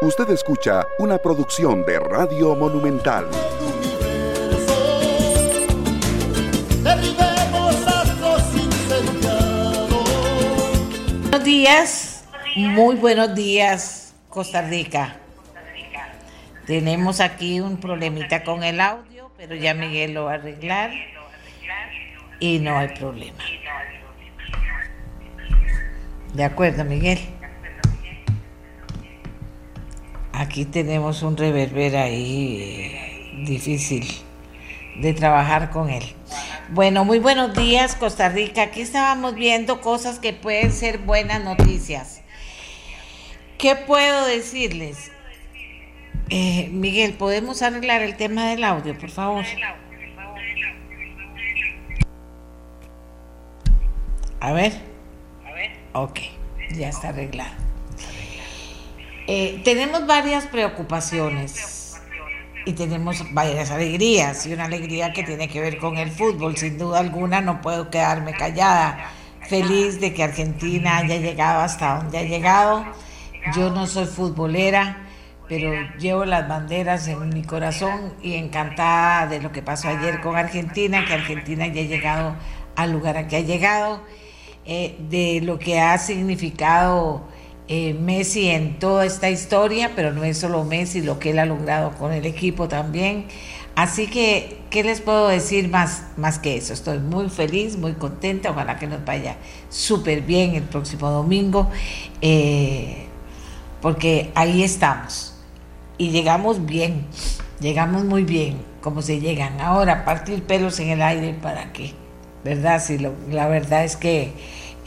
Usted escucha una producción de Radio Monumental. Buenos días, muy buenos días, Costa Rica. Tenemos aquí un problemita con el audio, pero ya Miguel lo va a arreglar y no hay problema. De acuerdo, Miguel. Aquí tenemos un reverber ahí eh, difícil de trabajar con él. Bueno, muy buenos días, Costa Rica. Aquí estábamos viendo cosas que pueden ser buenas noticias. ¿Qué puedo decirles? Eh, Miguel, ¿podemos arreglar el tema del audio, por favor? A ver. Ok, ya está arreglado. Eh, tenemos varias preocupaciones y tenemos varias alegrías y una alegría que tiene que ver con el fútbol. Sin duda alguna no puedo quedarme callada. Feliz de que Argentina haya llegado hasta donde ha llegado. Yo no soy futbolera, pero llevo las banderas en mi corazón y encantada de lo que pasó ayer con Argentina, que Argentina haya llegado al lugar a que ha llegado eh, de lo que ha significado eh, Messi en toda esta historia, pero no es solo Messi, lo que él ha logrado con el equipo también. Así que, ¿qué les puedo decir más, más que eso? Estoy muy feliz, muy contenta, ojalá que nos vaya súper bien el próximo domingo, eh, porque ahí estamos y llegamos bien, llegamos muy bien, como se llegan. Ahora, partir pelos en el aire, ¿para qué? ¿Verdad? Sí, la verdad es que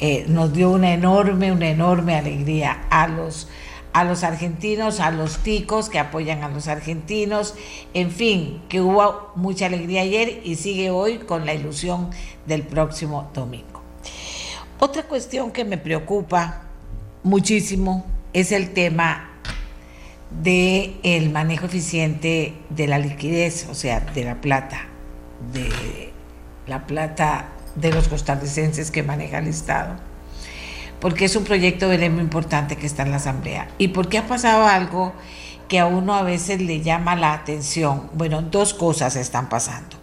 eh, nos dio una enorme, una enorme alegría a los, a los argentinos, a los ticos que apoyan a los argentinos, en fin, que hubo mucha alegría ayer y sigue hoy con la ilusión del próximo domingo. Otra cuestión que me preocupa muchísimo es el tema de el manejo eficiente de la liquidez, o sea, de la plata, de la plata de los costarricenses que maneja el Estado, porque es un proyecto de ley muy importante que está en la Asamblea y porque ha pasado algo que a uno a veces le llama la atención. Bueno, dos cosas están pasando.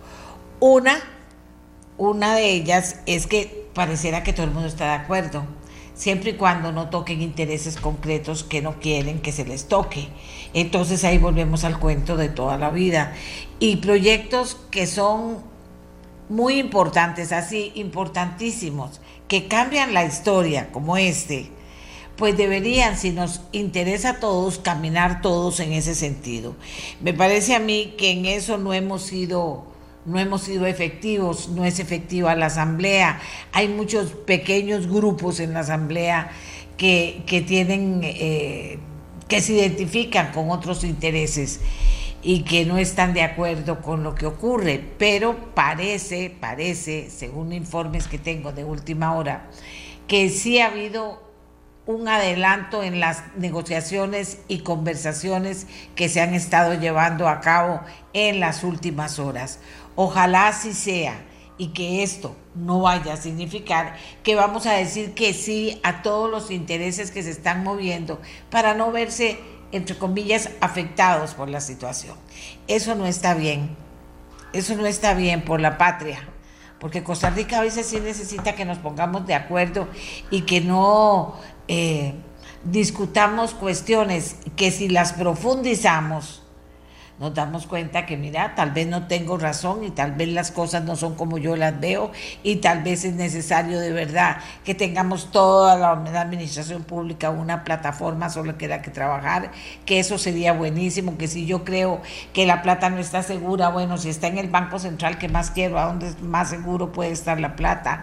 Una, una de ellas es que pareciera que todo el mundo está de acuerdo, siempre y cuando no toquen intereses concretos que no quieren que se les toque. Entonces ahí volvemos al cuento de toda la vida. Y proyectos que son muy importantes, así importantísimos, que cambian la historia como este, pues deberían, si nos interesa a todos, caminar todos en ese sentido. Me parece a mí que en eso no hemos sido no hemos sido efectivos, no es efectiva la asamblea. Hay muchos pequeños grupos en la asamblea que, que tienen, eh, que se identifican con otros intereses y que no están de acuerdo con lo que ocurre, pero parece, parece, según informes que tengo de última hora, que sí ha habido un adelanto en las negociaciones y conversaciones que se han estado llevando a cabo en las últimas horas. Ojalá así sea y que esto no vaya a significar que vamos a decir que sí a todos los intereses que se están moviendo para no verse entre comillas, afectados por la situación. Eso no está bien. Eso no está bien por la patria. Porque Costa Rica a veces sí necesita que nos pongamos de acuerdo y que no eh, discutamos cuestiones que si las profundizamos, nos damos cuenta que, mira, tal vez no tengo razón y tal vez las cosas no son como yo las veo y tal vez es necesario de verdad que tengamos toda la, administración pública una plataforma sobre la que que trabajar, que eso sería buenísimo, que si yo creo que la plata no está segura, bueno, si está en el Banco Central, que más quiero? ¿A dónde más seguro puede estar la plata?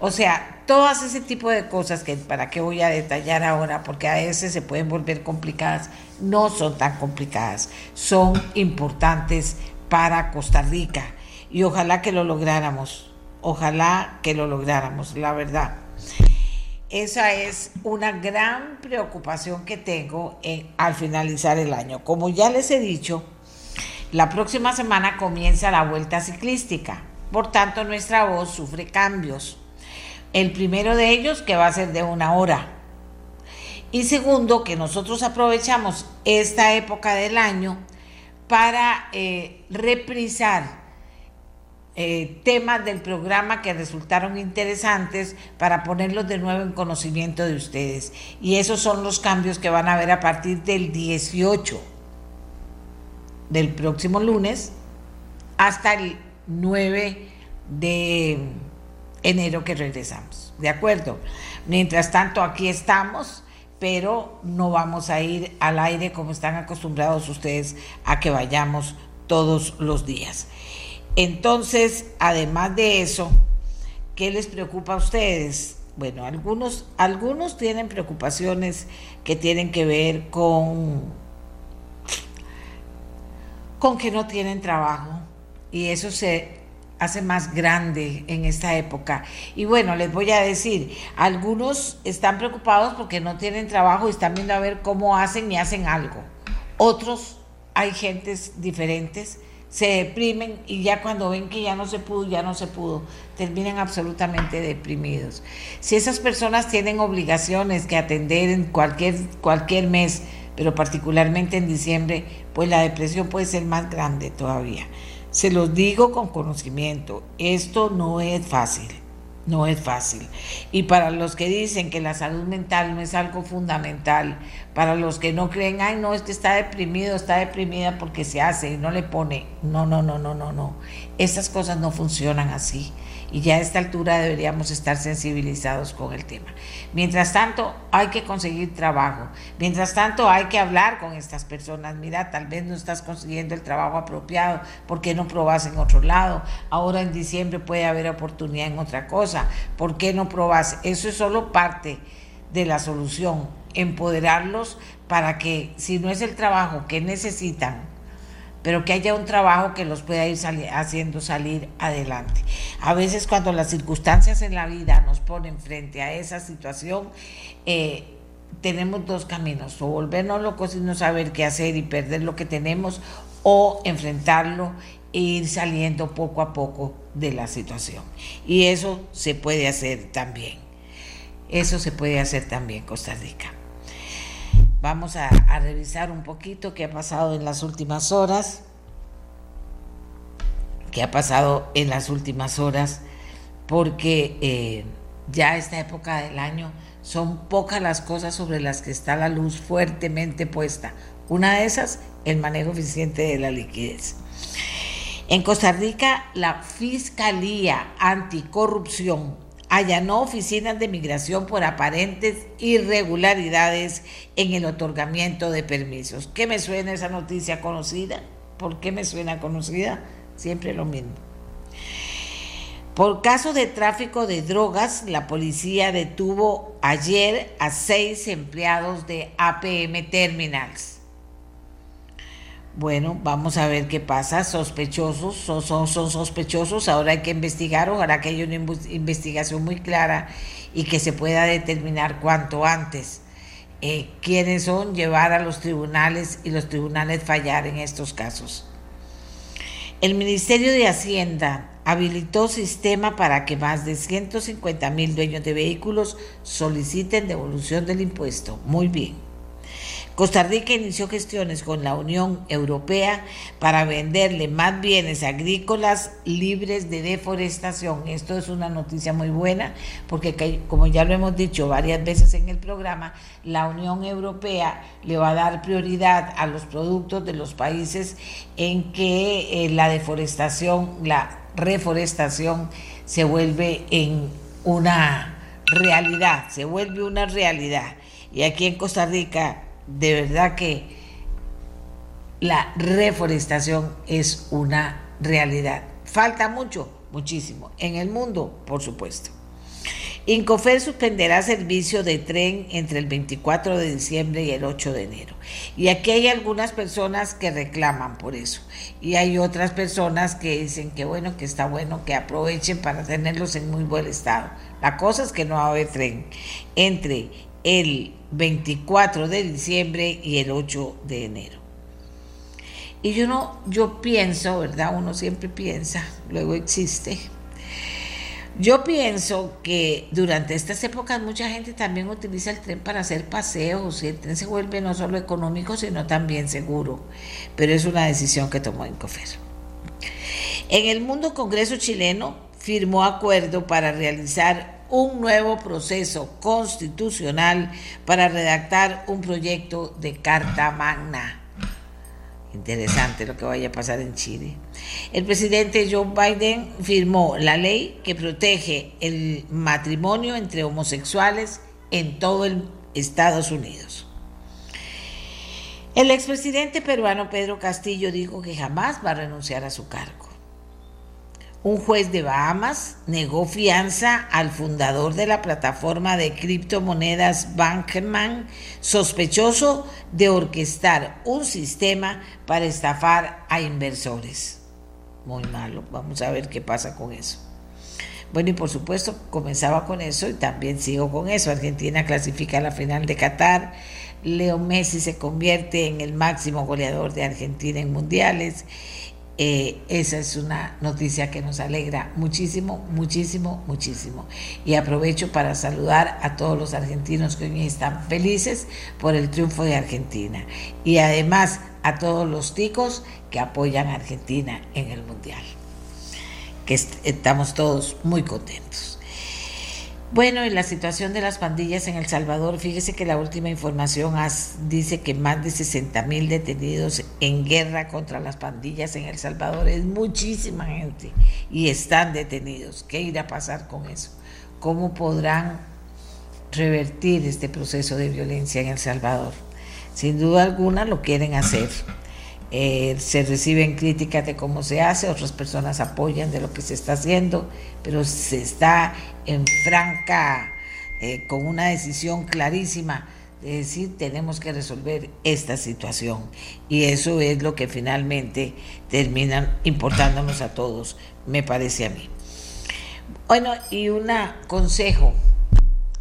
O sea, todas ese tipo de cosas que para qué voy a detallar ahora, porque a veces se pueden volver complicadas, no son tan complicadas, son importantes para Costa Rica y ojalá que lo lográramos, ojalá que lo lográramos, la verdad. Esa es una gran preocupación que tengo al finalizar el año. Como ya les he dicho, la próxima semana comienza la vuelta ciclística, por tanto nuestra voz sufre cambios. El primero de ellos que va a ser de una hora. Y segundo, que nosotros aprovechamos esta época del año para eh, reprisar eh, temas del programa que resultaron interesantes para ponerlos de nuevo en conocimiento de ustedes. Y esos son los cambios que van a ver a partir del 18 del próximo lunes hasta el 9 de enero que regresamos. ¿De acuerdo? Mientras tanto, aquí estamos, pero no vamos a ir al aire como están acostumbrados ustedes a que vayamos todos los días. Entonces, además de eso, ¿qué les preocupa a ustedes? Bueno, algunos, algunos tienen preocupaciones que tienen que ver con, con que no tienen trabajo y eso se hace más grande en esta época. Y bueno, les voy a decir, algunos están preocupados porque no tienen trabajo y están viendo a ver cómo hacen y hacen algo. Otros, hay gentes diferentes se deprimen y ya cuando ven que ya no se pudo, ya no se pudo, terminan absolutamente deprimidos. Si esas personas tienen obligaciones que atender en cualquier, cualquier mes, pero particularmente en diciembre, pues la depresión puede ser más grande todavía. Se los digo con conocimiento, esto no es fácil no es fácil. Y para los que dicen que la salud mental no es algo fundamental, para los que no creen, ay, no, es que está deprimido, está deprimida porque se hace y no le pone, no, no, no, no, no, no. Esas cosas no funcionan así y ya a esta altura deberíamos estar sensibilizados con el tema. Mientras tanto, hay que conseguir trabajo. Mientras tanto, hay que hablar con estas personas. Mira, tal vez no estás consiguiendo el trabajo apropiado, ¿por qué no probas en otro lado? Ahora en diciembre puede haber oportunidad en otra cosa, ¿por qué no probas? Eso es solo parte de la solución, empoderarlos para que si no es el trabajo que necesitan, pero que haya un trabajo que los pueda ir haciendo salir adelante. A veces cuando las circunstancias en la vida nos ponen frente a esa situación, eh, tenemos dos caminos, o volvernos locos y no saber qué hacer y perder lo que tenemos, o enfrentarlo e ir saliendo poco a poco de la situación. Y eso se puede hacer también. Eso se puede hacer también, Costa Rica. Vamos a, revisar un poquito qué ha pasado en las últimas horas. ¿Qué ha pasado en las últimas horas? Porque eh, ya esta época del año son pocas las cosas sobre las que está la luz fuertemente puesta. Una de esas, el manejo eficiente de la liquidez. En Costa Rica, la Fiscalía Anticorrupción allanó oficinas de migración por aparentes irregularidades en el otorgamiento de permisos. ¿Qué me suena esa noticia conocida? ¿Por qué me suena conocida? Siempre lo mismo. Por caso de tráfico de drogas, la policía detuvo ayer a seis empleados de APM Terminals. Bueno, vamos a ver qué pasa. Sospechosos, son, sospechosos. Ahora hay que investigar. Ojalá que haya una investigación muy clara y que se pueda determinar cuanto antes eh, quiénes son, llevar a los tribunales y los tribunales fallar en estos casos. El Ministerio de Hacienda habilitó sistema para que más de 150 mil dueños de vehículos soliciten devolución del impuesto. Muy bien. Costa Rica inició gestiones con la Unión Europea para venderle más bienes agrícolas libres de deforestación. Esto es una noticia muy buena porque, como ya lo hemos dicho varias veces en el programa, la Unión Europea le va a dar prioridad a los productos de los países en que eh, la deforestación, la reforestación se vuelve en una realidad, se vuelve una realidad. Y aquí en Costa Rica de verdad que la reforestación es una realidad. Falta mucho, muchísimo. En el mundo, por supuesto. Incofer suspenderá servicio de tren entre el 24 de diciembre y el 8 de enero. Y aquí hay algunas personas que reclaman por eso. Y hay otras personas que dicen que bueno, que está bueno que aprovechen para tenerlos en muy buen estado. La cosa es que no va a haber tren entre el 24 de diciembre y el 8 de enero. Y yo no, yo pienso, ¿verdad? Uno siempre piensa, luego existe. Yo pienso que durante estas épocas mucha gente también utiliza el tren para hacer paseos y el tren se vuelve no solo económico, sino también seguro. Pero es una decisión que tomó Incofer. En el mundo Congreso chileno firmó acuerdo para realizar un nuevo proceso constitucional para redactar un proyecto de Carta Magna. Interesante lo que vaya a pasar en Chile. El presidente Joe Biden firmó la ley que protege el matrimonio entre homosexuales en todo el Estados Unidos. El expresidente peruano Pedro Castillo dijo que jamás va a renunciar a su cargo. Un juez de Bahamas negó fianza al fundador de la plataforma de criptomonedas Bankman, sospechoso de orquestar un sistema para estafar a inversores. Muy malo, vamos a ver qué pasa con eso. Bueno, y por supuesto, comenzaba con eso y también sigo con eso. Argentina clasifica a la final de Qatar. Leo Messi se convierte en el máximo goleador de Argentina en mundiales eh, esa es una noticia que nos alegra muchísimo, muchísimo, muchísimo. Y aprovecho para saludar a todos los argentinos que hoy están felices por el triunfo de Argentina. Y además a todos los ticos que apoyan a Argentina en el Mundial. Que estamos todos muy contentos. Bueno, en la situación de las pandillas en El Salvador, fíjese que la última información dice que más de 60 mil detenidos en guerra contra las pandillas en El Salvador. Es muchísima gente y están detenidos. ¿Qué irá a pasar con eso? ¿Cómo podrán revertir este proceso de violencia en El Salvador? Sin duda alguna lo quieren hacer. Eh, se reciben críticas de cómo se hace, otras personas apoyan de lo que se está haciendo, pero se está en franca, eh, con una decisión clarísima de decir tenemos que resolver esta situación. Y eso es lo que finalmente terminan importándonos a todos, me parece a mí. Bueno, y un consejo,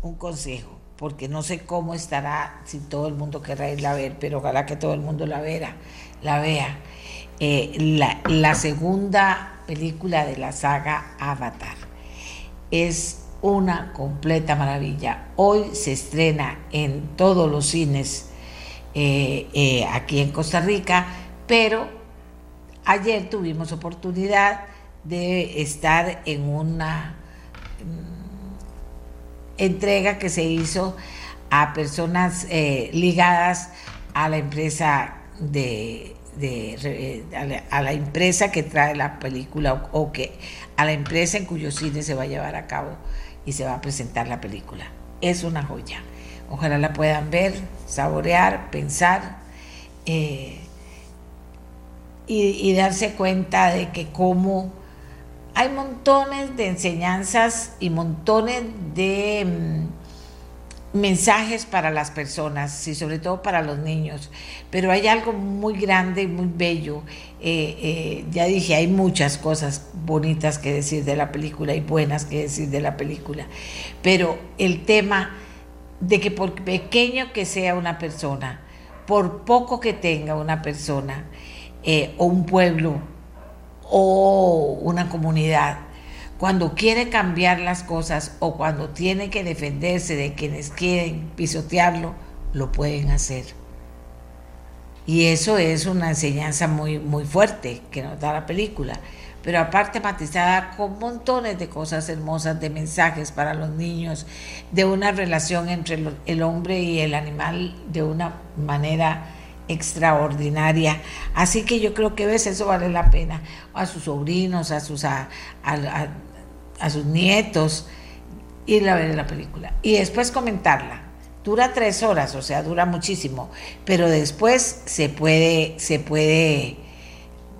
un consejo, porque no sé cómo estará si todo el mundo querrá irla a ver, pero ojalá que todo el mundo la vea la vea. Eh, la, segunda película de la saga Avatar es una completa maravilla. Hoy se estrena en todos los cines eh, eh, aquí en Costa Rica, pero ayer tuvimos oportunidad de estar en una mm, entrega que se hizo a personas ligadas a la empresa de, a, la, empresa que trae la película o, que a la empresa en cuyo cine se va a llevar a cabo y se va a presentar la película. Es una joya. Ojalá la puedan ver, saborear, pensar eh, y, darse cuenta de que como hay montones de enseñanzas y montones de... Mensajes para las personas y sobre todo para los niños. Pero hay algo muy grande y muy bello. Eh, eh, ya dije, hay muchas cosas bonitas que decir de la película y buenas que decir de la película. Pero el tema de que por pequeño que sea una persona, por poco que tenga una persona, eh, o un pueblo, o una comunidad, cuando quiere cambiar las cosas o cuando tiene que defenderse de quienes quieren pisotearlo, lo pueden hacer. Y eso es una enseñanza muy, muy fuerte que nos da la película, pero aparte matizada con montones de cosas hermosas, de mensajes para los niños, de una relación entre el hombre y el animal de una manera extraordinaria. Así que yo creo que a veces eso vale la pena. A sus sobrinos, a sus, a, a, sus nietos, ir a ver la película. Y después comentarla. Dura tres horas, o sea, dura muchísimo. Pero después se puede, se puede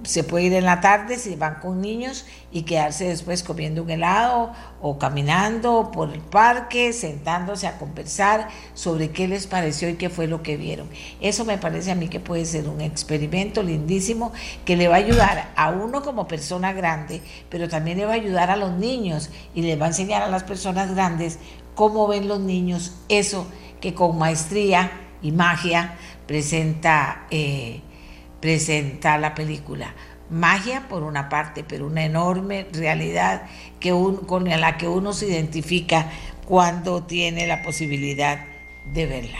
se puede ir en la tarde si van con niños y quedarse después comiendo un helado o caminando por el parque, sentándose a conversar sobre qué les pareció y qué fue lo que vieron. Eso me parece a mí que puede ser un experimento lindísimo que le va a ayudar a uno como persona grande, pero también le va a ayudar a los niños y le va a enseñar a las personas grandes cómo ven los niños eso que con maestría y magia presenta. Eh, presenta la película. magia por una parte, pero una enorme realidad que con la que uno se identifica cuando tiene la posibilidad de verla.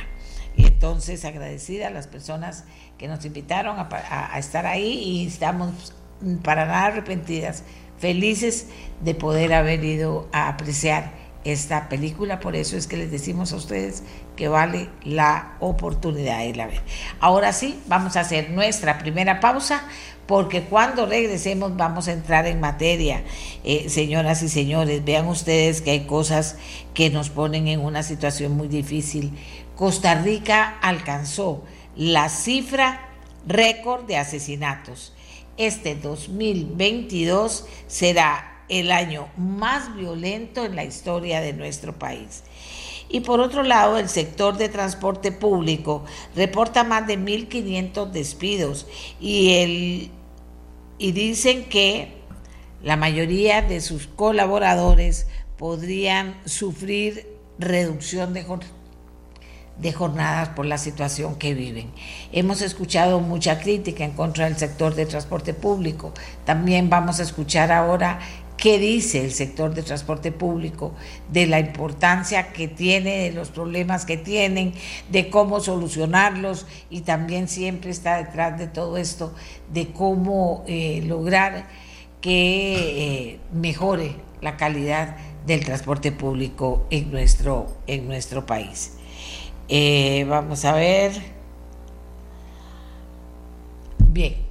Y entonces agradecida a las personas que nos invitaron a, estar ahí y estamos para nada arrepentidas, felices de poder haber ido a apreciar esta película, por eso es que les decimos a ustedes que vale la oportunidad de irla ver. Ahora sí, vamos a hacer nuestra primera pausa, porque cuando regresemos vamos a entrar en materia. Eh, señoras y señores, vean ustedes que hay cosas que nos ponen en una situación muy difícil. Costa Rica alcanzó la cifra récord de asesinatos. Este 2022 será el año más violento en la historia de nuestro país. Y por otro lado, el sector de transporte público reporta más de 1.500 despidos y, el, y dicen que la mayoría de sus colaboradores podrían sufrir reducción de de jornadas por la situación que viven. Hemos escuchado mucha crítica en contra del sector de transporte público. También vamos a escuchar ahora qué dice el sector de transporte público, de la importancia que tiene, de los problemas que tienen, de cómo solucionarlos y también siempre está detrás de todo esto de cómo eh, lograr que eh, mejore la calidad del transporte público en nuestro, en nuestro país. Eh, vamos a ver. Bien.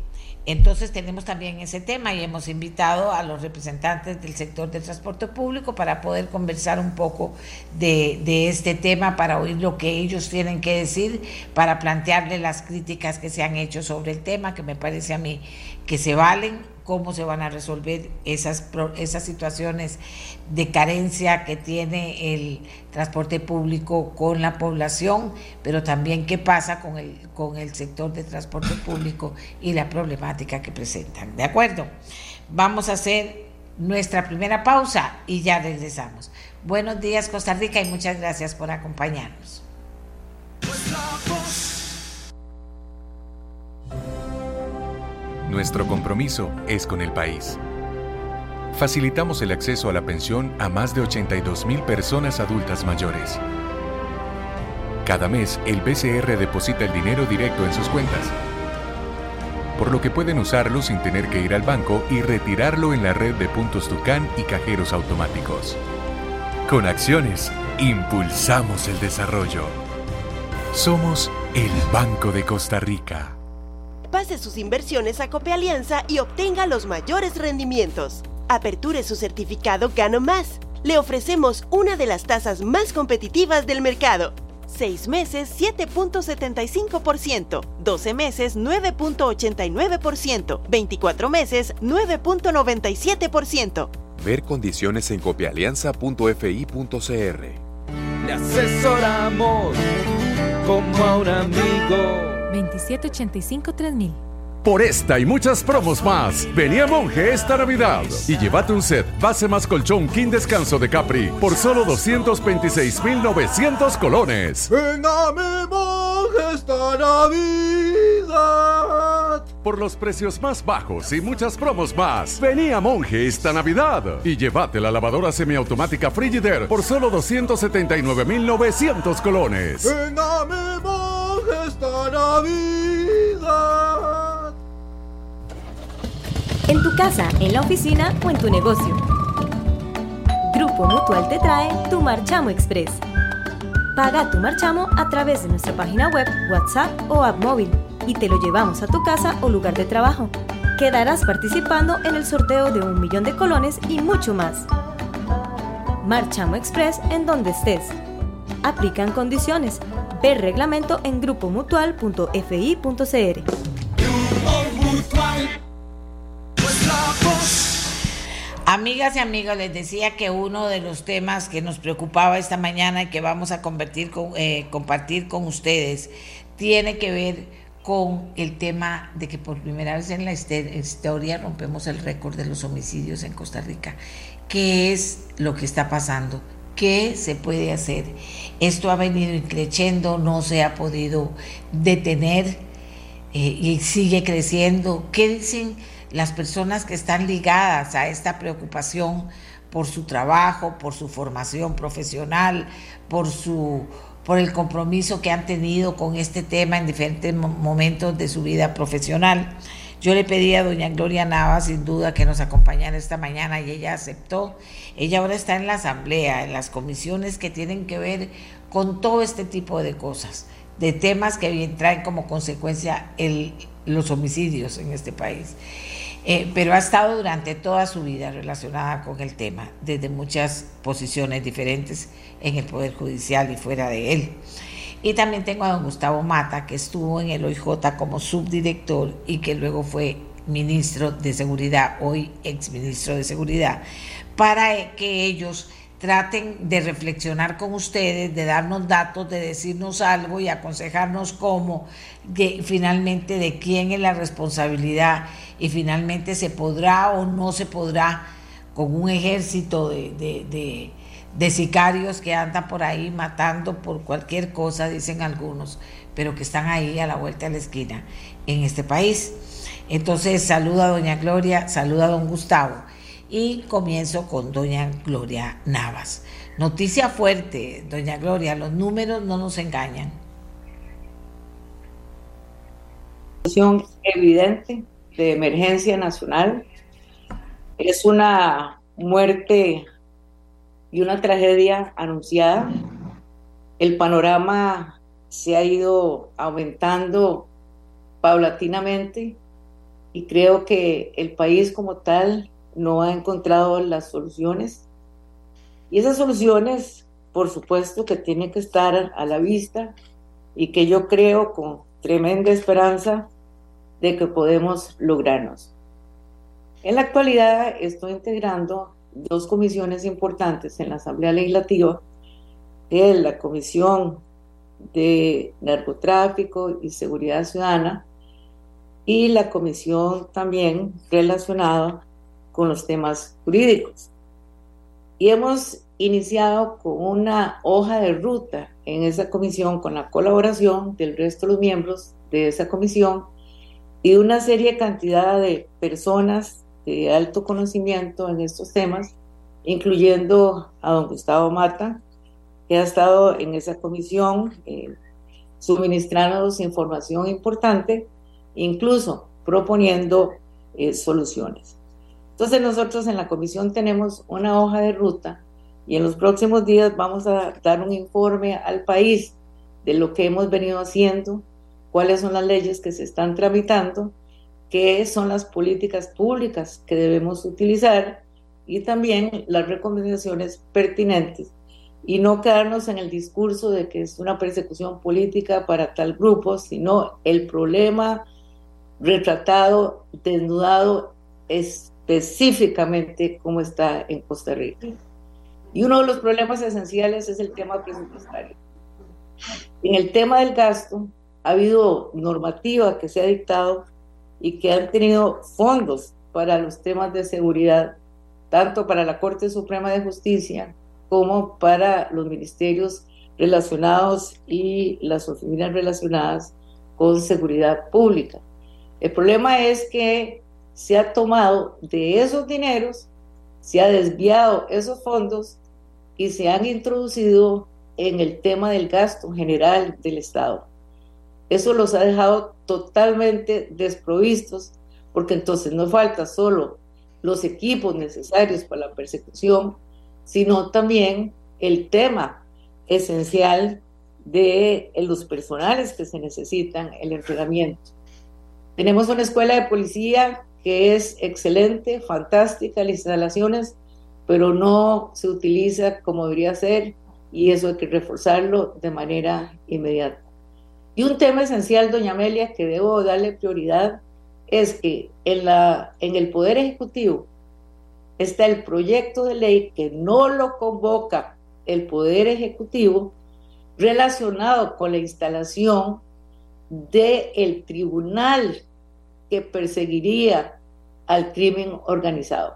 Entonces tenemos también ese tema y hemos invitado a los representantes del sector del transporte público para poder conversar un poco de, este tema, para oír lo que ellos tienen que decir, para plantearle las críticas que se han hecho sobre el tema, que me parece a mí que se valen cómo se van a resolver esas, esas situaciones de carencia que tiene el transporte público con la población, pero también qué pasa con el, con el sector de transporte público y la problemática que presentan. ¿De acuerdo? Vamos a hacer nuestra primera pausa y ya regresamos. Buenos días Costa Rica y muchas gracias por acompañarnos. Nuestro compromiso es con el país. Facilitamos el acceso a la pensión a más de 82 mil personas adultas mayores. Cada mes, el BCR deposita el dinero directo en sus cuentas, por lo que pueden usarlo sin tener que ir al banco y retirarlo en la red de puntos Tucán y cajeros automáticos. Con acciones, impulsamos el desarrollo. Somos el Banco de Costa Rica pase sus inversiones a Copealianza y obtenga los mayores rendimientos. Aperture su certificado Gano Más. Le ofrecemos una de las tasas más competitivas del mercado. 6 meses 7.75%, 12 meses 9.89%, 24 meses 9.97%. Ver condiciones en copialianza.fi.cr. Le asesoramos como a un amigo 2785-3000. Por esta y muchas promos más, venía Monje esta Navidad y llévate un set base más colchón King Descanso de Capri por solo 226,900 colones. Venga mi Monje esta Navidad. Por los precios más bajos y muchas promos más, venía Monje esta Navidad y llévate la lavadora semiautomática Frigider por solo 279,900 colones. Venga mi Monje En tu casa, en la oficina o en tu negocio. Grupo Mutual te trae tu Marchamo Express. Paga tu marchamo a través de nuestra página web, WhatsApp o app móvil y te lo llevamos a tu casa o lugar de trabajo. Quedarás participando en el sorteo de un millón de colones y mucho más. Marchamo Express en donde estés. Aplican condiciones. Ver reglamento en grupomutual.fi.cr. Amigas y amigos, les decía que uno de los temas que nos preocupaba esta mañana y que vamos a eh, compartir con ustedes tiene que ver con el tema de que por primera vez en la historia rompemos el récord de los homicidios en Costa Rica. ¿Qué es lo que está pasando? ¿Qué se puede hacer? Esto ha venido creciendo, no se ha podido detener eh, y sigue creciendo. ¿Qué dicen? las personas que están ligadas a esta preocupación por su trabajo, por su formación profesional, por su por el compromiso que han tenido con este tema en diferentes momentos de su vida profesional. Yo le pedí a doña Gloria Nava, sin duda, que nos acompañara esta mañana y ella aceptó. Ella ahora está en la asamblea, en las comisiones que tienen que ver con todo este tipo de cosas, de temas que traen como consecuencia los homicidios en este país. Eh, pero ha estado durante toda su vida relacionada con el tema, desde muchas posiciones diferentes en el Poder Judicial y fuera de él. Y también tengo a don Gustavo Mata, que estuvo en el OIJ como subdirector y que luego fue ministro de Seguridad, hoy exministro de Seguridad, para que ellos traten de reflexionar con ustedes, de darnos datos, de decirnos algo y aconsejarnos cómo, finalmente de quién es la responsabilidad y finalmente se podrá o no se podrá con un ejército de sicarios que andan por ahí matando por cualquier cosa, dicen algunos, pero que están ahí a la vuelta de la esquina en este país. Entonces saluda a doña Gloria, saluda a don Gustavo y comienzo con doña Gloria Navas. Noticia fuerte, doña Gloria, los números no nos engañan. evidente de emergencia nacional. Es una muerte y una tragedia anunciada. El panorama se ha ido aumentando paulatinamente y creo que el país como tal no ha encontrado las soluciones. Y esas soluciones, por supuesto, que tienen que estar a la vista y que yo creo con tremenda esperanza de que podemos lograrnos. En la actualidad estoy integrando dos comisiones importantes en la Asamblea Legislativa, la Comisión de Narcotráfico y Seguridad Ciudadana y la comisión también relacionada con los temas jurídicos. Y hemos iniciado con una hoja de ruta en esa comisión con la colaboración del resto de los miembros de esa comisión y una serie cantidad de personas de alto conocimiento en estos temas, incluyendo a don Gustavo Mata, que ha estado en esa comisión eh, suministrándonos información importante, incluso proponiendo eh, soluciones. Entonces nosotros en la comisión tenemos una hoja de ruta y en los próximos días vamos a dar un informe al país de lo que hemos venido haciendo, cuáles son las leyes que se están tramitando, qué son las políticas públicas que debemos utilizar y también las recomendaciones pertinentes y no quedarnos en el discurso de que es una persecución política para tal grupo, sino el problema retratado, desnudado, es específicamente cómo está en Costa Rica. Y uno de los problemas esenciales es el tema presupuestario. En el tema del gasto, ha habido normativa que se ha dictado y que han tenido fondos para los temas de seguridad, tanto para la Corte Suprema de Justicia como para los ministerios relacionados y las oficinas relacionadas con seguridad pública. El problema es que se ha tomado de esos dineros, se ha desviado esos fondos y se han introducido en el tema del gasto general del Estado. Eso los ha dejado totalmente desprovistos porque entonces no falta solo los equipos necesarios para la persecución, sino también el tema esencial de los personales que se necesitan, el entrenamiento. Tenemos una escuela de policía que es excelente, fantástica, las instalaciones, pero no se utiliza como debería ser y eso hay que reforzarlo de manera inmediata. Y un tema esencial, doña Amelia, que debo darle prioridad, es que en, la, en el Poder Ejecutivo está el proyecto de ley que no lo convoca el Poder Ejecutivo relacionado con la instalación del el tribunal que perseguiría al crimen organizado.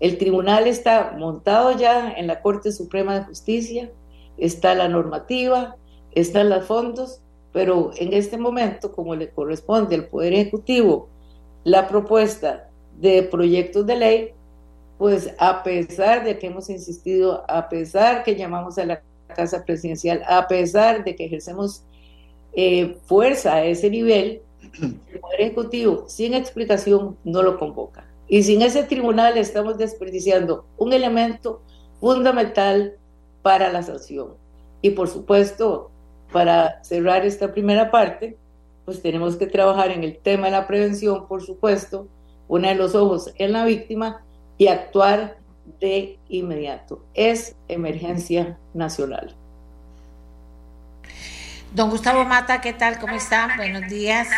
El tribunal está montado ya en la Corte Suprema de Justicia, está la normativa, están los fondos, pero en este momento, como le corresponde al Poder Ejecutivo la propuesta de proyectos de ley, pues a pesar de que hemos insistido, a pesar que llamamos a la Casa Presidencial, a pesar de que ejercemos eh, fuerza a ese nivel, el Poder Ejecutivo, sin explicación, no lo convoca. Y sin ese tribunal estamos desperdiciando un elemento fundamental para la sanción. Y por supuesto, para cerrar esta primera parte, pues tenemos que trabajar en el tema de la prevención, por supuesto, poner los ojos en la víctima y actuar de inmediato. Es emergencia nacional. Don Gustavo Mata, ¿qué tal? ¿Cómo está? Buenos días.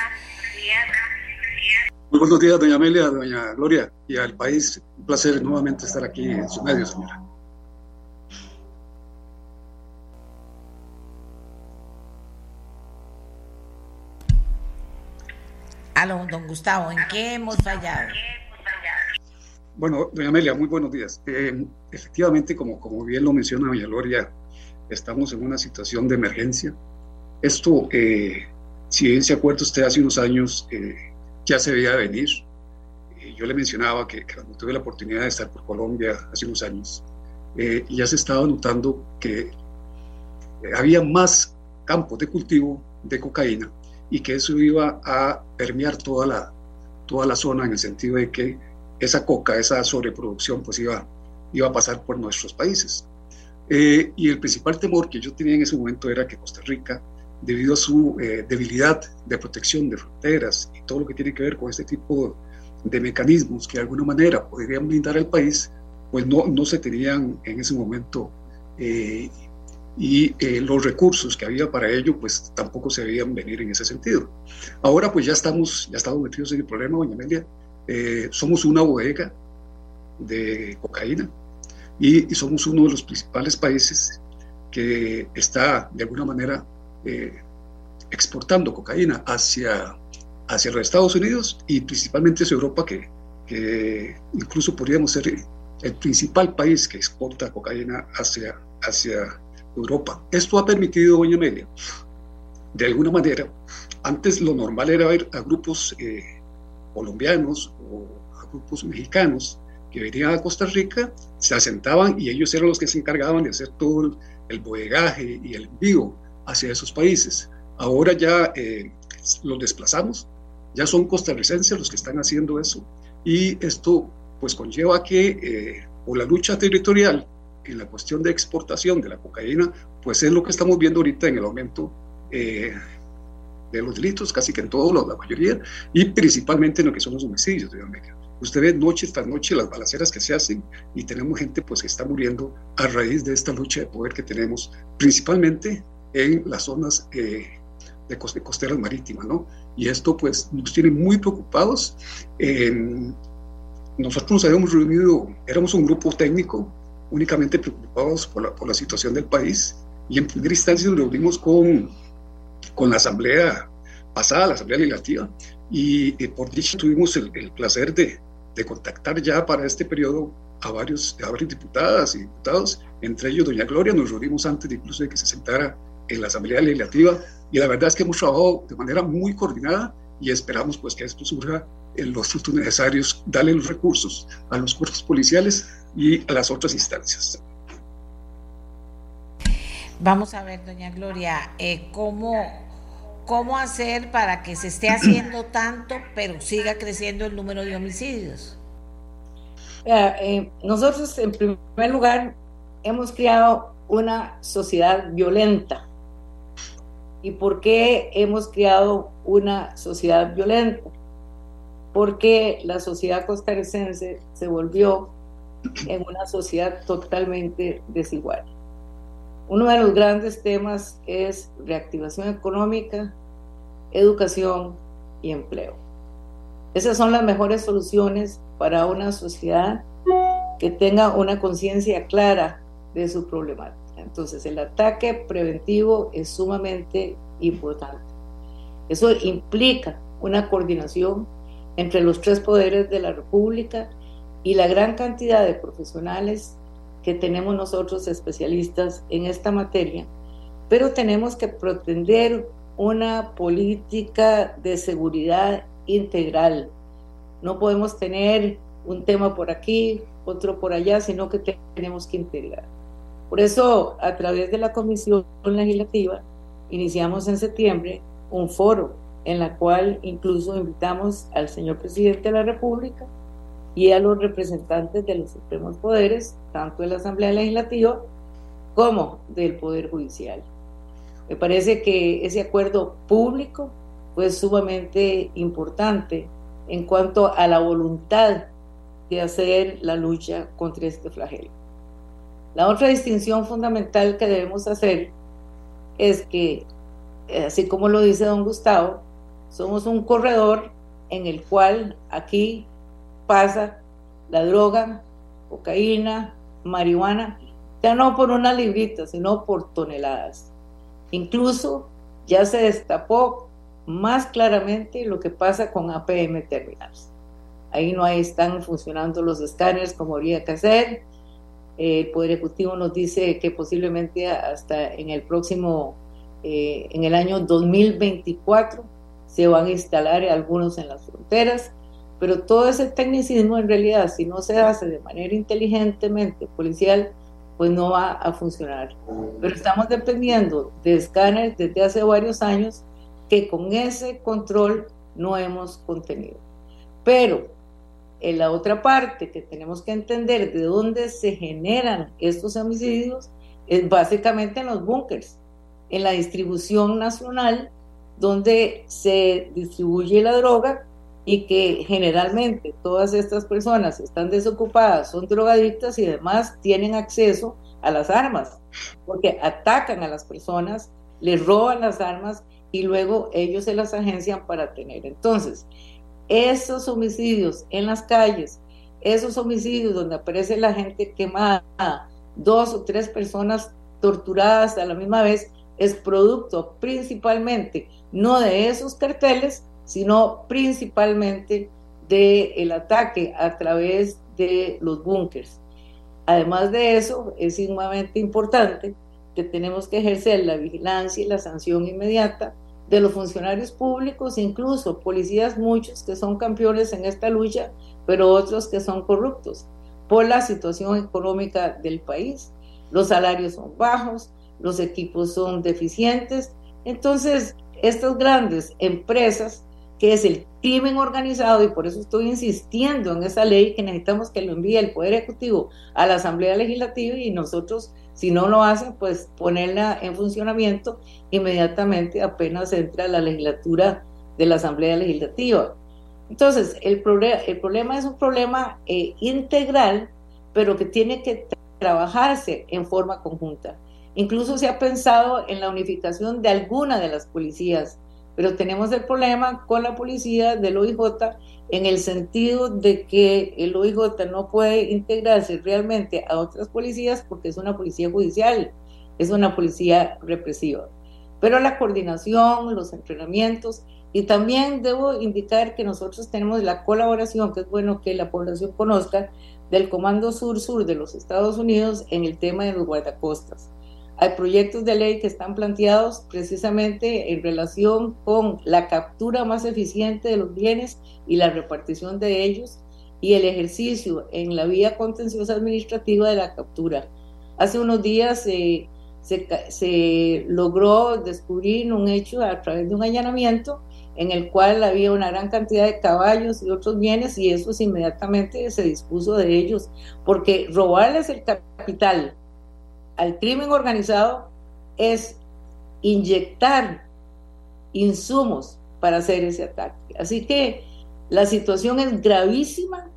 Muy buenos días, doña Amelia, doña Gloria y al país. Un placer nuevamente estar aquí en su medio, señora. Aló, don Gustavo, ¿en qué hemos fallado? Bueno, doña Amelia, muy buenos días. Eh, efectivamente, como, bien lo menciona doña Gloria, estamos en una situación de emergencia. Esto, eh, si bien se acuerda usted hace unos años, eh, ya se veía venir. Eh, yo le mencionaba que, cuando tuve la oportunidad de estar por Colombia hace unos años, ya se estaba notando que había más campos de cultivo de cocaína y que eso iba a permear toda la, toda la zona en el sentido de que esa coca, esa sobreproducción, pues iba, iba a pasar por nuestros países. y el principal temor que yo tenía en ese momento era que Costa Rica debido a su eh, debilidad de protección de fronteras y todo lo que tiene que ver con este tipo de mecanismos que de alguna manera podrían blindar al país, pues no, no se tenían en ese momento eh, y eh, los recursos que había para ello pues tampoco se veían venir en ese sentido. Ahora pues ya estamos, ya estamos metidos en el problema, doña Amelia, somos una bodega de cocaína y, y somos uno de los principales países que está de alguna manera eh, exportando cocaína hacia, hacia los Estados Unidos y principalmente hacia Europa, que, que incluso podríamos ser el principal país que exporta cocaína hacia, hacia Europa. Esto ha permitido, doña Amelia, de alguna manera, antes lo normal era ver a grupos eh, colombianos o a grupos mexicanos que venían a Costa Rica, se asentaban y ellos eran los que se encargaban de hacer todo el, el bodegaje y el envío hacia esos países. Ahora ya eh, los desplazamos, ya son costarricenses los que están haciendo eso y esto pues conlleva que eh, por la lucha territorial en la cuestión de exportación de la cocaína, pues es lo que estamos viendo ahorita en el aumento eh, de los delitos, casi que en todos, la mayoría, y principalmente en lo que son los homicidios América. Usted ve noche tras noche las balaceras que se hacen y tenemos gente pues que está muriendo a raíz de esta lucha de poder que tenemos, principalmente en las zonas eh, de, costeras marítimas, ¿no? Y esto pues nos tiene muy preocupados. nosotros nos habíamos reunido, éramos un grupo técnico únicamente preocupados por la, por la situación del país. Y en primera instancia nos reunimos con, con la asamblea pasada, la asamblea legislativa, y, por dicho tuvimos el, el placer de, de, contactar ya para este periodo a varios, a varias diputadas y diputados, entre ellos doña Gloria, nos reunimos antes de incluso de que se sentara en la Asamblea Legislativa. Y la verdad es que hemos trabajado de manera muy coordinada y esperamos pues que esto surja en los frutos necesarios, darle los recursos a los cuerpos policiales y a las otras instancias. Vamos a ver, doña Gloria, eh, ¿cómo, ¿cómo hacer para que se esté haciendo tanto, pero siga creciendo el número de homicidios? Eh, nosotros, en primer lugar, hemos creado una sociedad violenta ¿Y por qué hemos creado una sociedad violenta? Porque la sociedad costarricense se volvió en una sociedad totalmente desigual. Uno de los grandes temas es reactivación económica, educación y empleo. Esas son las mejores soluciones para una sociedad que tenga una conciencia clara de su problemática. Entonces, el ataque preventivo es sumamente importante. Eso implica una coordinación entre los tres poderes de la República y la gran cantidad de profesionales que tenemos nosotros especialistas en esta materia, pero tenemos que pretender una política de seguridad integral No podemos tener un tema por aquí, otro por allá, sino que tenemos que integrar. Por eso, a través de la Comisión Legislativa, iniciamos en septiembre un foro en la cual incluso invitamos al señor presidente de la República y a los representantes de los supremos poderes, tanto de la Asamblea Legislativa como del Poder Judicial. Me parece que ese acuerdo público fue sumamente importante en cuanto a la voluntad de hacer la lucha contra este flagelo. La otra distinción fundamental que debemos hacer es que, así como lo dice don Gustavo, somos un corredor en el cual aquí pasa la droga, cocaína, marihuana, ya no por una librita, sino por toneladas. Incluso ya se destapó más claramente lo que pasa con APM terminales. Ahí no están funcionando los escáneres como habría que hacer. El Poder Ejecutivo nos dice que posiblemente hasta en el próximo, eh, en el año 2024, se van a instalar algunos en las fronteras, pero todo ese tecnicismo en realidad, si no se hace de manera inteligentemente policial, pues no va a funcionar. Pero estamos dependiendo de escáneres desde hace varios años que con ese control no hemos contenido. Pero en la otra parte que tenemos que entender de dónde se generan estos homicidios es básicamente en los búnkers, en la distribución nacional donde se distribuye la droga y que generalmente todas estas personas están desocupadas, son drogadictas y además tienen acceso a las armas, porque atacan a las personas, les roban las armas y luego ellos se las agencian para tener. Entonces, esos homicidios en las calles, esos homicidios donde aparece la gente quemada, dos o tres personas torturadas a la misma vez, es producto principalmente no de esos carteles, sino principalmente del ataque a través de los búnkers. Además de eso, es sumamente importante que tenemos que ejercer la vigilancia y la sanción inmediata de los funcionarios públicos, incluso policías muchos que son campeones en esta lucha, pero otros que son corruptos por la situación económica del país. Los salarios son bajos, los equipos son deficientes. Entonces, estas grandes empresas, que es el crimen organizado, y por eso estoy insistiendo en esa ley que necesitamos que lo envíe el Poder Ejecutivo a la Asamblea Legislativa y nosotros, si no lo hacen, pues ponerla en funcionamiento inmediatamente apenas entra la legislatura de la Asamblea Legislativa. Entonces, el, el problema es un problema eh, integral, pero que tiene que trabajarse en forma conjunta. Incluso se ha pensado en la unificación de alguna de las policías, pero tenemos el problema con la policía del OIJ en el sentido de que el OIJ no puede integrarse realmente a otras policías porque es una policía judicial, es una policía represiva. Pero la coordinación, los entrenamientos y también debo indicar que nosotros tenemos la colaboración, que es bueno que la población conozca, del Comando Sur-Sur de los Estados Unidos en el tema de los guardacostas. Hay proyectos de ley que están planteados precisamente en relación con la captura más eficiente de los bienes y la repartición de ellos y el ejercicio en la vía contenciosa administrativa de la captura. Hace unos días se, se logró descubrir un hecho a través de un allanamiento en el cual había una gran cantidad de caballos y otros bienes y eso inmediatamente se dispuso de ellos, porque robarles el capital al crimen organizado es inyectar insumos para hacer ese ataque. Así que la situación es gravísima.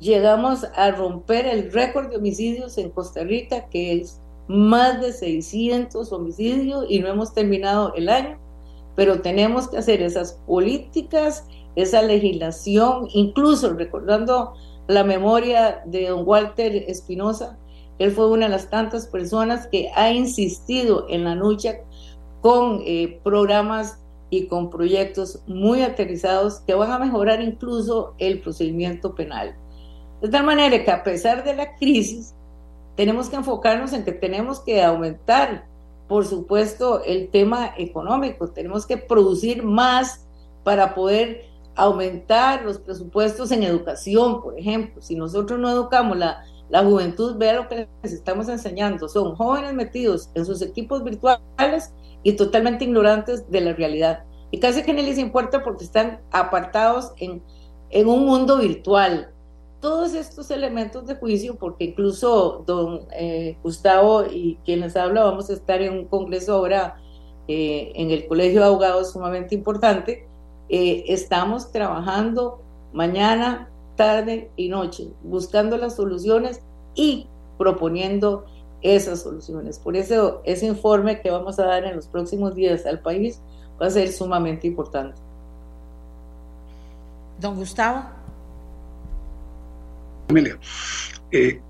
Llegamos a romper el récord de homicidios en Costa Rica, que es más de 600 homicidios y no hemos terminado el año, pero tenemos que hacer esas políticas, esa legislación, incluso recordando la memoria de don Walter Espinosa, él fue una de las tantas personas que ha insistido en la lucha con eh, programas y con proyectos muy aterrizados que van a mejorar incluso el procedimiento penal. De tal manera que a pesar de la crisis, tenemos que enfocarnos en que tenemos que aumentar, por supuesto, el tema económico. Tenemos que producir más para poder aumentar los presupuestos en educación, por ejemplo. Si nosotros no educamos la, la juventud, vea lo que les estamos enseñando. Son jóvenes metidos en sus equipos virtuales y totalmente ignorantes de la realidad. Y casi que ni les importa porque están apartados en, en un mundo virtual. Todos estos elementos de juicio, porque incluso don eh, Gustavo y quien les habla, vamos a estar en un congreso ahora eh, en el Colegio de Abogados sumamente importante, eh, estamos trabajando mañana, tarde y noche, buscando las soluciones y proponiendo esas soluciones. Por eso ese informe que vamos a dar en los próximos días al país va a ser sumamente importante. Don Gustavo. Amelia, eh,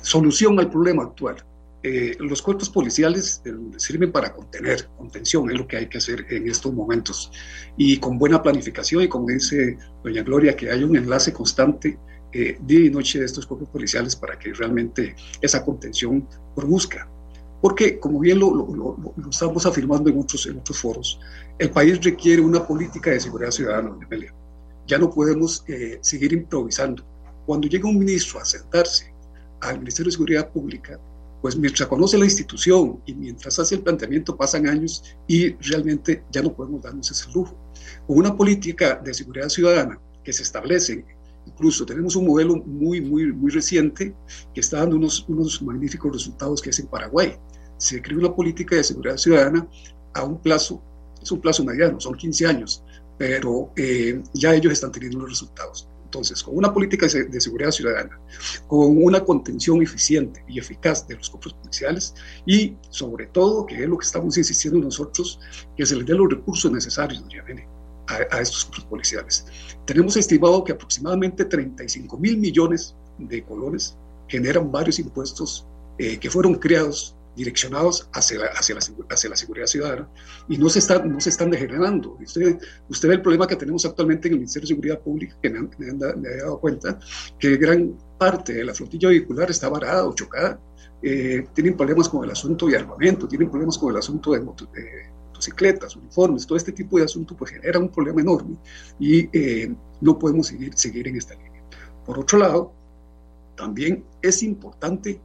solución al problema actual. Eh, los cuerpos policiales eh, sirven para contener, contención, es lo que hay que hacer en estos momentos. Y con buena planificación, y como dice doña Gloria, que hay un enlace constante eh, día y noche de estos cuerpos policiales para que realmente esa contención produzca. Porque, como bien lo, lo, estamos afirmando en otros, en otros foros, el país requiere una política de seguridad ciudadana, Amelia. Ya no podemos seguir improvisando. Cuando llega un ministro a sentarse al Ministerio de Seguridad Pública, pues mientras conoce la institución y mientras hace el planteamiento pasan años y realmente ya no podemos darnos ese lujo. Con una política de seguridad ciudadana que se establece, incluso tenemos un modelo muy, muy, muy reciente que está dando unos, unos magníficos resultados que es en Paraguay. Se creó una política de seguridad ciudadana a un plazo, es un plazo mediano, son 15 años, pero eh, ya ellos están teniendo los resultados. Entonces, con una política de seguridad ciudadana, con una contención eficiente y eficaz de los cuerpos policiales y, sobre todo, que es lo que estamos insistiendo nosotros, que se les dé los recursos necesarios, a, a estos cuerpos policiales. Tenemos estimado que aproximadamente 35 mil millones de colones generan varios impuestos eh, que fueron creados direccionados hacia la, hacia la, hacia la seguridad ciudadana y no se, está, no se están degenerando. Usted, usted ve el problema que tenemos actualmente en el Ministerio de Seguridad Pública, que me, me, he dado cuenta que gran parte de la flotilla vehicular está varada o chocada. Eh, tienen problemas con el asunto de armamento, tienen problemas con el asunto de, motocicletas, uniformes, todo este tipo de asunto pues genera un problema enorme y eh, no podemos seguir, seguir en esta línea. Por otro lado, también es importante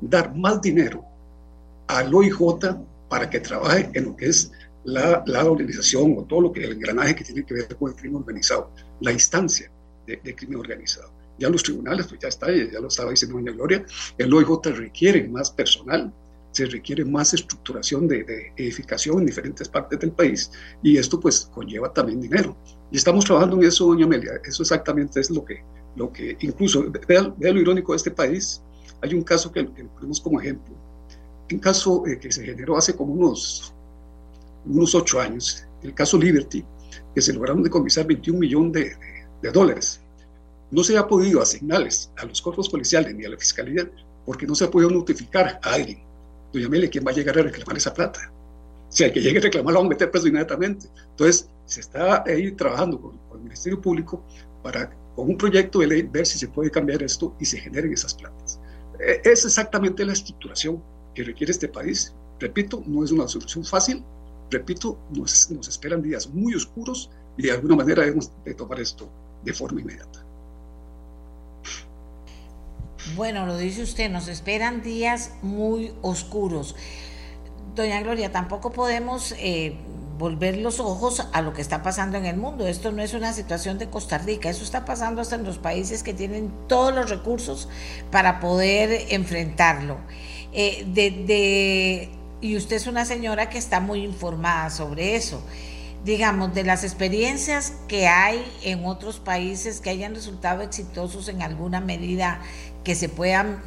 dar más dinero al OIJ para que trabaje en lo que es la, la, organización o todo lo que el engranaje que tiene que ver con el crimen organizado, la instancia de, crimen organizado. Ya los tribunales, pues ya está, ya lo estaba diciendo doña Gloria, el OIJ requiere más personal, se requiere más estructuración de, edificación en diferentes partes del país y esto pues conlleva también dinero. Y estamos trabajando en eso, doña Amelia, eso exactamente es lo que, lo que incluso, vea, lo irónico de este país, hay un caso que, que ponemos como ejemplo, un caso eh, que se generó hace como unos, unos ocho años, el caso Liberty, que se lograron decomisar 21 millones de, de, dólares. No se ha podido asignarles a los cuerpos policiales ni a la fiscalía porque no se ha podido notificar a alguien. Doña Amelia, ¿quién va a llegar a reclamar esa plata? Si hay que llegue a reclamar, lo van a meter preso inmediatamente. Entonces, se está ahí trabajando con, con el Ministerio Público para, con un proyecto de ley, ver si se puede cambiar esto y se generen esas platas. E, es exactamente la estructuración que requiere este país. Repito, no es una solución fácil. Repito, nos, esperan días muy oscuros y de alguna manera debemos de tomar esto de forma inmediata. Bueno, lo dice usted, nos esperan días muy oscuros. Doña Gloria, tampoco podemos eh, volver los ojos a lo que está pasando en el mundo. Esto no es una situación de Costa Rica, eso está pasando hasta en los países que tienen todos los recursos para poder enfrentarlo. Eh, de, y usted es una señora que está muy informada sobre eso. Digamos, de las experiencias que hay en otros países que hayan resultado exitosos en alguna medida que se puedan,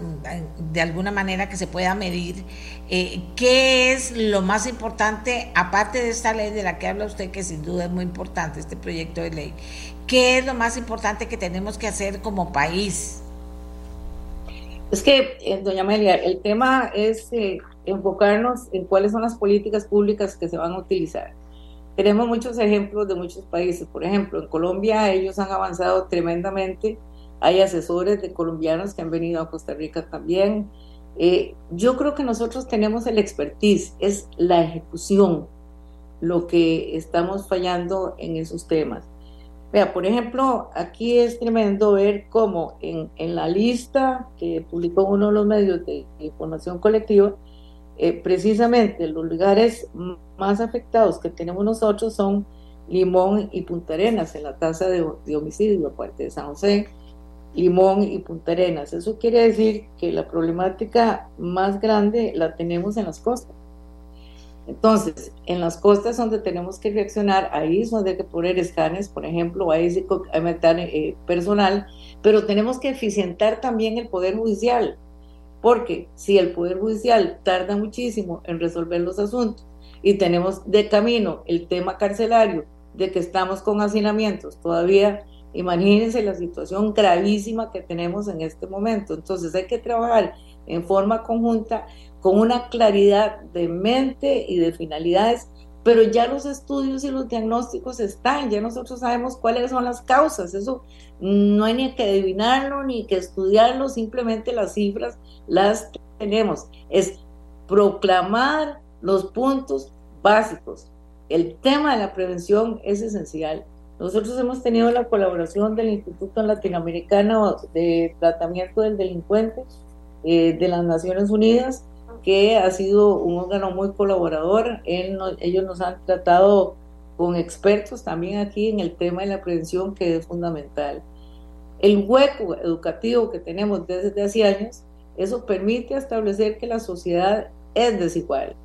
de alguna manera que se pueda medir, eh, ¿qué es lo más importante, aparte de esta ley de la que habla usted, que sin duda es muy importante, este proyecto de ley, qué es lo más importante que tenemos que hacer como país? Es que, eh, doña Amelia, el tema es eh, enfocarnos en cuáles son las políticas públicas que se van a utilizar. Tenemos muchos ejemplos de muchos países. Por ejemplo, en Colombia ellos han avanzado tremendamente. Hay asesores de colombianos que han venido a Costa Rica también. Eh, yo creo que nosotros tenemos el expertise, es la ejecución lo que estamos fallando en esos temas. Vea, por ejemplo, aquí es tremendo ver cómo en, la lista que publicó uno de los medios de información colectiva, eh, precisamente los lugares más afectados que tenemos nosotros son Limón y Punta Arenas en la tasa de, de homicidio, aparte de San José, Limón y Punta Arenas. Eso quiere decir que la problemática más grande la tenemos en las costas. Entonces, en las costas donde tenemos que reaccionar, ahí es donde hay que poner escanes, por ejemplo, ahí sí hay meter eh, personal, pero tenemos que eficientar también el Poder Judicial, porque si el Poder Judicial tarda muchísimo en resolver los asuntos y tenemos de camino el tema carcelario, de que estamos con hacinamientos todavía, imagínense la situación gravísima que tenemos en este momento. Entonces hay que trabajar en forma conjunta con una claridad de mente y de finalidades, pero ya los estudios y los diagnósticos están, ya nosotros sabemos cuáles son las causas, eso no hay ni que adivinarlo ni que estudiarlo, simplemente las cifras las tenemos. Es proclamar los puntos básicos. El tema de la prevención es esencial. Nosotros hemos tenido la colaboración del Instituto Latinoamericano de Tratamiento del Delincuente eh, de las Naciones Unidas que ha sido un órgano muy colaborador. ellos nos han tratado con expertos también aquí en el tema de la prevención, que es fundamental. El hueco educativo que tenemos desde hace años, eso permite establecer que la sociedad es desigual.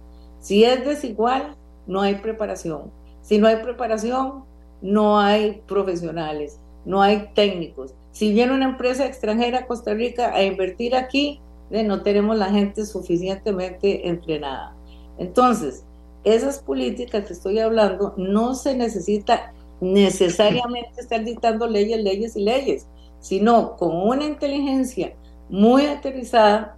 Si es desigual, no hay preparación. Si no hay preparación, no hay profesionales, no hay técnicos. Si viene una empresa extranjera a Costa Rica a invertir aquí, no tenemos la gente suficientemente entrenada. Entonces, esas políticas que estoy hablando no se necesita necesariamente estar dictando leyes, leyes y leyes, sino con una inteligencia muy aterrizada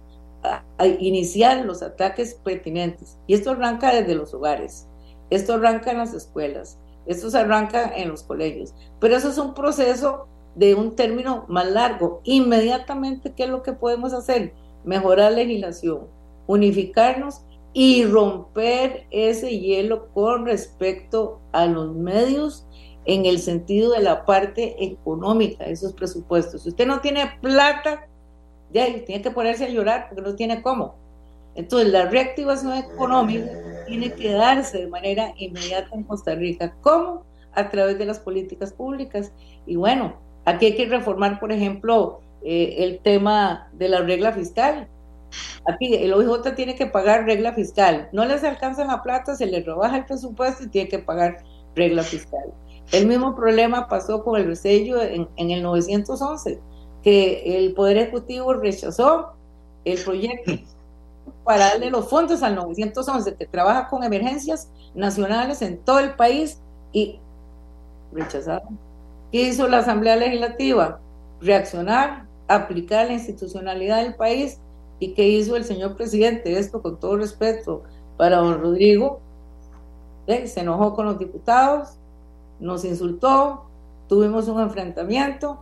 a, iniciar los ataques pertinentes. Y esto arranca desde los hogares, esto arranca en las escuelas, esto se arranca en los colegios, pero eso es un proceso de un término más largo. Inmediatamente, ¿qué es lo que podemos hacer? Mejorar la legislación, unificarnos y romper ese hielo con respecto a los medios en el sentido de la parte económica esos presupuestos. Si usted no tiene plata, ya tiene que ponerse a llorar porque no tiene cómo. Entonces, la reactivación económica tiene que darse de manera inmediata en Costa Rica. ¿Cómo? A través de las políticas públicas. Y bueno, aquí hay que reformar, por ejemplo, eh, el tema de la regla fiscal. Aquí el OIJ tiene que pagar regla fiscal. No les alcanza la plata, se les rebaja el presupuesto y tiene que pagar regla fiscal. El mismo problema pasó con el resello en, en el 911, que el Poder Ejecutivo rechazó el proyecto para darle los fondos al 911, que trabaja con emergencias nacionales en todo el país y rechazaron. ¿Qué hizo la Asamblea Legislativa? Reaccionar, aplicar la institucionalidad del país y qué hizo el señor presidente, esto con todo respeto para don Rodrigo, ¿eh? se enojó con los diputados, nos insultó, tuvimos un enfrentamiento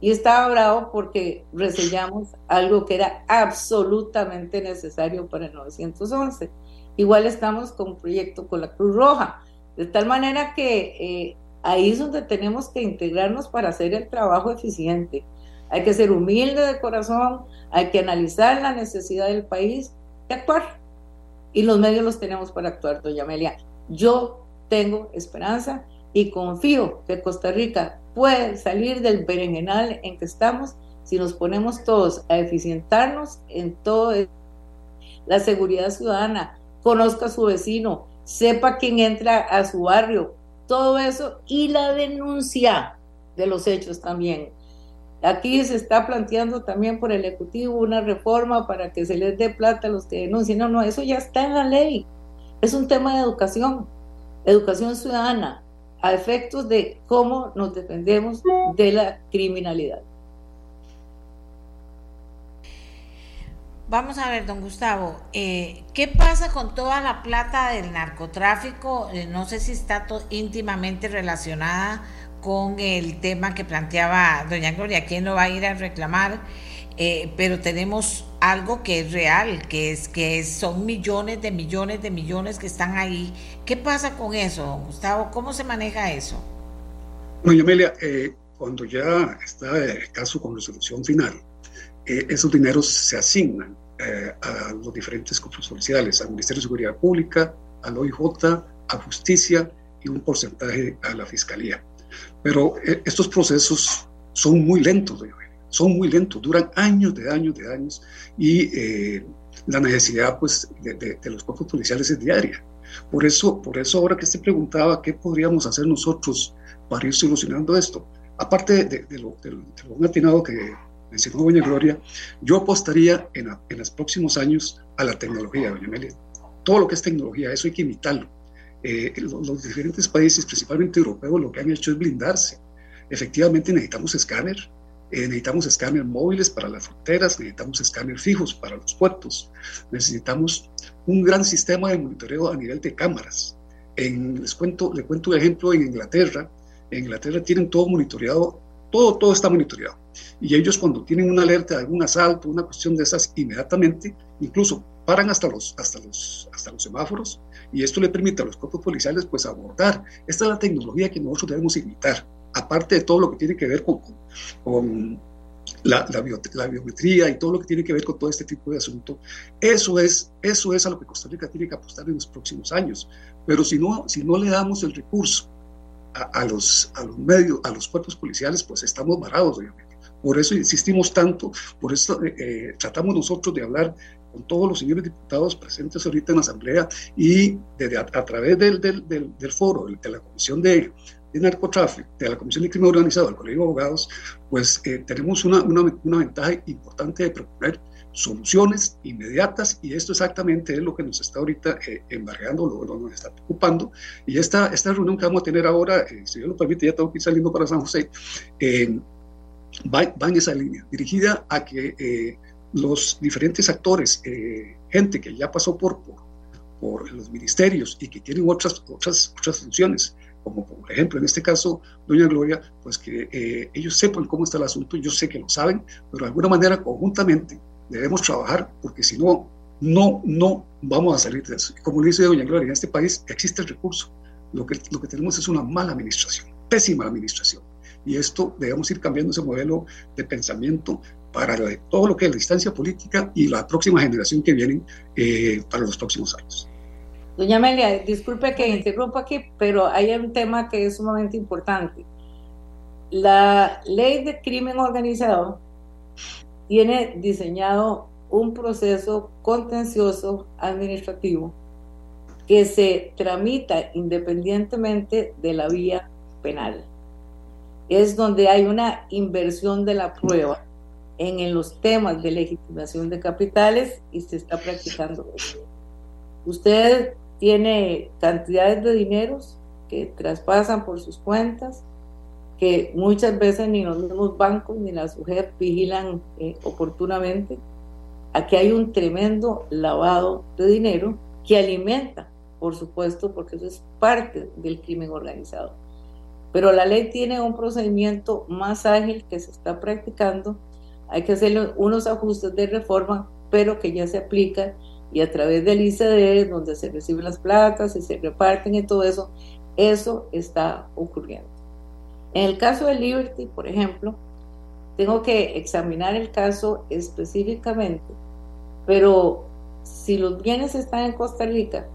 y estaba bravo porque resellamos algo que era absolutamente necesario para el 911. Igual estamos con un proyecto con la Cruz Roja, de tal manera que eh, ahí es donde tenemos que integrarnos para hacer el trabajo eficiente. Hay que ser humilde de corazón, hay que analizar la necesidad del país y actuar. Y los medios los tenemos para actuar, doña Amelia. Yo tengo esperanza y confío que Costa Rica puede salir del berenjenal en que estamos si nos ponemos todos a eficientarnos en todo la seguridad ciudadana, conozca a su vecino, sepa quién entra a su barrio, todo eso y la denuncia de los hechos también. Aquí se está planteando también por el Ejecutivo una reforma para que se les dé plata a los que denuncien. No, no, eso ya está en la ley. Es un tema de educación, educación ciudadana, a efectos de cómo nos defendemos de la criminalidad. Vamos a ver, don Gustavo, eh, ¿qué pasa con toda la plata del narcotráfico? Eh, no sé si está íntimamente relacionada con el tema que planteaba doña Gloria, ¿quién lo va a ir a reclamar? Eh, pero tenemos algo que es real, que es que son millones de millones de millones que están ahí. ¿Qué pasa con eso, Gustavo? ¿Cómo se maneja eso? Doña Amelia, eh, cuando ya está el caso con resolución final, eh, esos dineros se asignan eh, a los diferentes cuerpos policiales, al Ministerio de Seguridad Pública, al OIJ, a Justicia y un porcentaje a la Fiscalía. Pero estos procesos son muy lentos, son muy lentos, duran años de años de años y la necesidad pues, de, de, los cuerpos policiales es diaria. Por eso, por eso ahora que usted preguntaba qué podríamos hacer nosotros para ir solucionando esto, aparte de, lo, de lo atinado que mencionó doña Gloria, yo apostaría en, en, los próximos años a la tecnología, doña Amelia. Todo lo que es tecnología, eso hay que imitarlo. Eh, los, diferentes países, principalmente europeos, lo que han hecho es blindarse. Efectivamente necesitamos escáner, eh, necesitamos escáner móviles para las fronteras, necesitamos escáner fijos para los puertos, necesitamos un gran sistema de monitoreo a nivel de cámaras. En, les cuento, le cuento un ejemplo en Inglaterra. En Inglaterra tienen todo monitoreado, todo, todo está monitoreado. Y ellos cuando tienen una alerta de algún asalto, una cuestión de esas, inmediatamente, incluso paran hasta los, hasta los, hasta los semáforos y esto le permite a los cuerpos policiales pues abordar. Esta es la tecnología que nosotros debemos imitar aparte de todo lo que tiene que ver con, con la, la, biometría y todo lo que tiene que ver con todo este tipo de asunto, eso es, eso es a lo que Costa Rica tiene que apostar en los próximos años. Pero si no, si no le damos el recurso a, los, a los medios, a los cuerpos policiales, pues estamos varados, obviamente. Por eso insistimos tanto, por eso eh, eh, tratamos nosotros de hablar con todos los señores diputados presentes ahorita en la Asamblea y a, través del, del, del, foro, de la Comisión de, de narcotráfico, de la Comisión de Crimen Organizado, del Colegio de Abogados, pues eh, tenemos una, una, una, ventaja importante de proponer soluciones inmediatas y esto exactamente es lo que nos está ahorita eh, embargando, lo, que nos está preocupando. Y esta, esta reunión que vamos a tener ahora, eh, si Dios lo permite, ya tengo que ir saliendo para San José, va, va, en esa línea, dirigida a que los diferentes actores, gente que ya pasó por, por, por los ministerios y que tienen otras, otras, otras funciones, como por ejemplo en este caso, doña Gloria, pues que eh, ellos sepan cómo está el asunto, yo sé que lo saben, pero de alguna manera conjuntamente debemos trabajar porque si no, no, no vamos a salir de eso. Como dice doña Gloria, en este país existe el recurso, lo que, lo que tenemos es una mala administración, pésima administración. Y esto debemos ir cambiando ese modelo de pensamiento para todo lo que es la distancia política y la próxima generación que vienen eh, para los próximos años. Doña Amelia, disculpe que interrumpa aquí, pero hay un tema que es sumamente importante. La ley de crimen organizado tiene diseñado un proceso contencioso administrativo que se tramita independientemente de la vía penal. Es donde hay una inversión de la prueba en, en los temas de legitimación de capitales y se está practicando eso. Usted tiene cantidades de dineros que traspasan por sus cuentas, que muchas veces ni los mismos bancos ni las mujeres vigilan eh, oportunamente. Aquí hay un tremendo lavado de dinero que alimenta, por supuesto, porque eso es parte del crimen organizado. Pero la ley tiene un procedimiento más ágil que se está practicando. Hay que hacerle unos ajustes de reforma, pero que ya se aplica y a través del ICD, donde se reciben las placas y se reparten y todo eso, eso está ocurriendo. En el caso de Liberty, por ejemplo, tengo que examinar el caso específicamente, pero si los bienes están en Costa Rica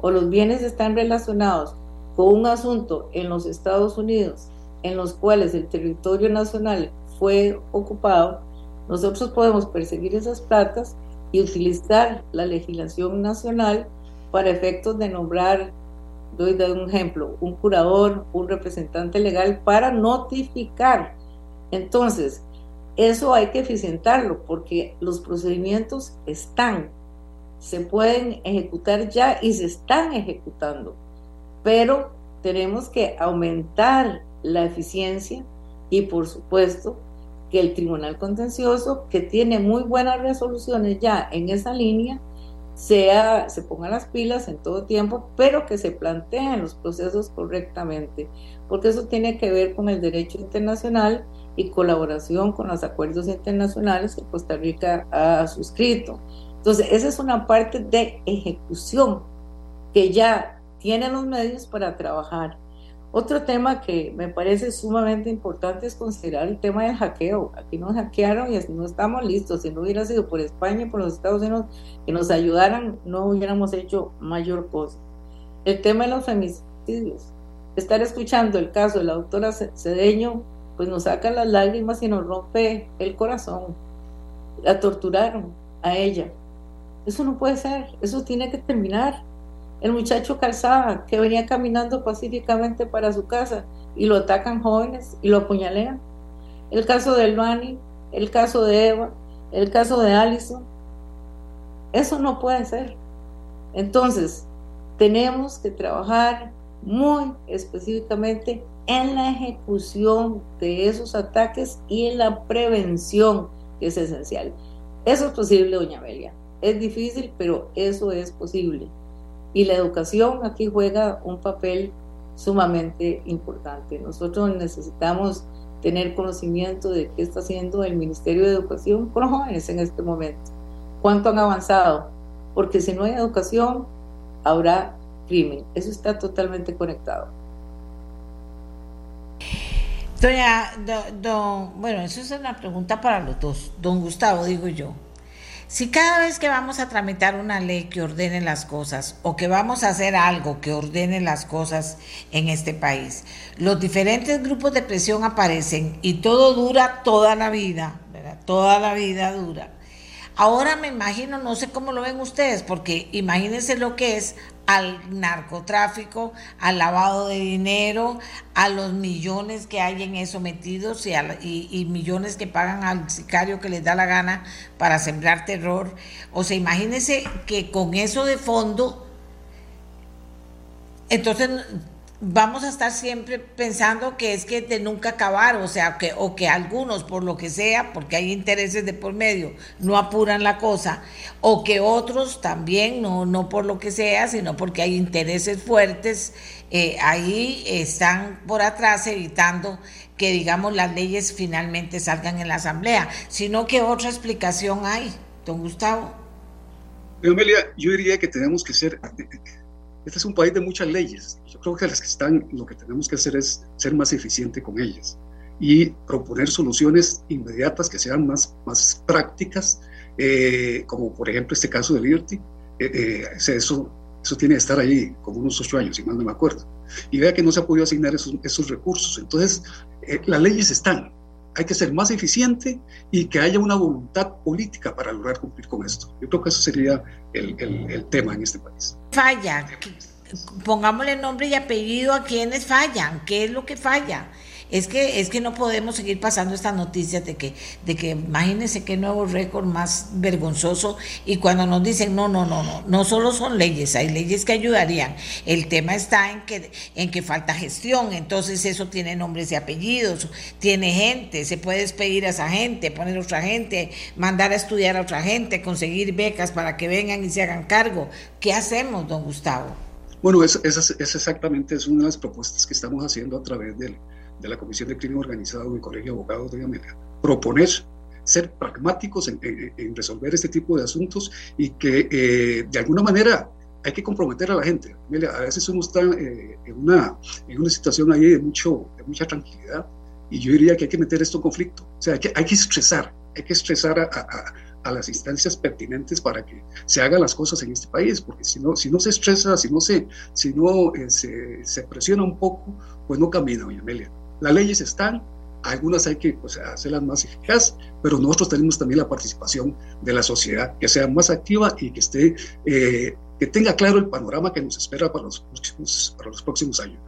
o los bienes están relacionados con un asunto en los Estados Unidos en los cuales el territorio nacional fue ocupado, nosotros podemos perseguir esas placas y utilizar la legislación nacional para efectos de nombrar, doy de un ejemplo, un curador, un representante legal para notificar. Entonces, eso hay que eficientarlo porque los procedimientos están, se pueden ejecutar ya y se están ejecutando, pero tenemos que aumentar la eficiencia y por supuesto que el Tribunal Contencioso, que tiene muy buenas resoluciones ya en esa línea, sea, se ponga las pilas en todo tiempo, pero que se planteen los procesos correctamente, porque eso tiene que ver con el derecho internacional y colaboración con los acuerdos internacionales que Costa Rica ha suscrito. Entonces, esa es una parte de ejecución que ya tiene los medios para trabajar. Otro tema que me parece sumamente importante es considerar el tema del hackeo. Aquí nos hackearon y no estamos listos. Si no hubiera sido por España y por los Estados Unidos que nos ayudaran, no hubiéramos hecho mayor cosa. El tema de los femicidios. Estar escuchando el caso de la doctora Cedeño, pues nos saca las lágrimas y nos rompe el corazón. La torturaron a ella. Eso no puede ser. Eso tiene que terminar el muchacho Calzada que venía caminando pacíficamente para su casa y lo atacan jóvenes y lo apuñalean. El caso de Elvani, el caso de Eva, el caso de Allison. Eso no puede ser. Entonces, tenemos que trabajar muy específicamente en la ejecución de esos ataques y en la prevención, que es esencial. Eso es posible, doña Amelia. Es difícil, pero eso es posible. Y la educación aquí juega un papel sumamente importante. Nosotros necesitamos tener conocimiento de qué está haciendo el Ministerio de Educación con los jóvenes en este momento. ¿Cuánto han avanzado? Porque si no hay educación, habrá crimen. Eso está totalmente conectado. Doña, bueno, eso es una pregunta para los dos. Don Gustavo, digo yo. Si cada vez que vamos a tramitar una ley que ordene las cosas o que vamos a hacer algo que ordene las cosas en este país, los diferentes grupos de presión aparecen y todo dura toda la vida, ¿verdad? Toda la vida dura. Ahora me imagino, no sé cómo lo ven ustedes, porque imagínense lo que es al narcotráfico, al lavado de dinero, a los millones que hay en eso metidos y, millones que pagan al sicario que les da la gana para sembrar terror. O sea, imagínense que con eso de fondo, entonces vamos a estar siempre pensando que es que de nunca acabar, o sea, que, o que algunos, por lo que sea, porque hay intereses de por medio, no apuran la cosa, o que otros también, no, no por lo que sea, sino porque hay intereses fuertes, eh, ahí están por atrás evitando que, digamos, las leyes finalmente salgan en la Asamblea, sino que otra explicación hay, don Gustavo. Amelia, yo diría que tenemos que ser este es un país de muchas leyes. Yo creo que las que están, lo que tenemos que hacer es ser más eficiente con ellas y proponer soluciones inmediatas que sean más, más prácticas, eh, como por ejemplo este caso de Liberty. Eh, eh, eso, eso tiene que estar ahí como unos ocho años, si mal no me acuerdo. Y vea que no se ha podido asignar esos, esos recursos. Entonces, las leyes están, hay que ser más eficiente y que haya una voluntad política para lograr cumplir con esto. Yo creo que eso sería el, el, tema en este país. Falla, pongámosle nombre y apellido a quienes fallan, qué es lo que falla es que, es que no podemos seguir pasando estas noticias de que, de que imagínense qué nuevo récord más vergonzoso y cuando nos dicen no, no, no, no, no solo son leyes, hay leyes que ayudarían. El tema está en que, en que falta gestión, entonces eso tiene nombres y apellidos, tiene gente, se puede despedir a esa gente, poner a otra gente, mandar a estudiar a otra gente, conseguir becas para que vengan y se hagan cargo. ¿Qué hacemos, don Gustavo? Bueno, esa, es exactamente es una de las propuestas que estamos haciendo a través del, de la Comisión de Crimen Organizado en Colegio de Abogados de América, proponer ser pragmáticos en, resolver este tipo de asuntos y que eh, de alguna manera hay que comprometer a la gente. a veces uno está eh, en, una, en una situación ahí de, mucho, de mucha tranquilidad y yo diría que hay que meter esto en conflicto. O sea, hay que, hay que estresar, hay que estresar a, a, a, las instancias pertinentes para que se hagan las cosas en este país, porque si no, si no se estresa, si no, se, si no eh, se, se, presiona un poco, pues no camina, doña Amelia. Las leyes están, algunas hay que pues, hacerlas más eficaz, pero nosotros tenemos también la participación de la sociedad, que sea más activa y que esté, eh, que tenga claro el panorama que nos espera para los próximos, para los próximos años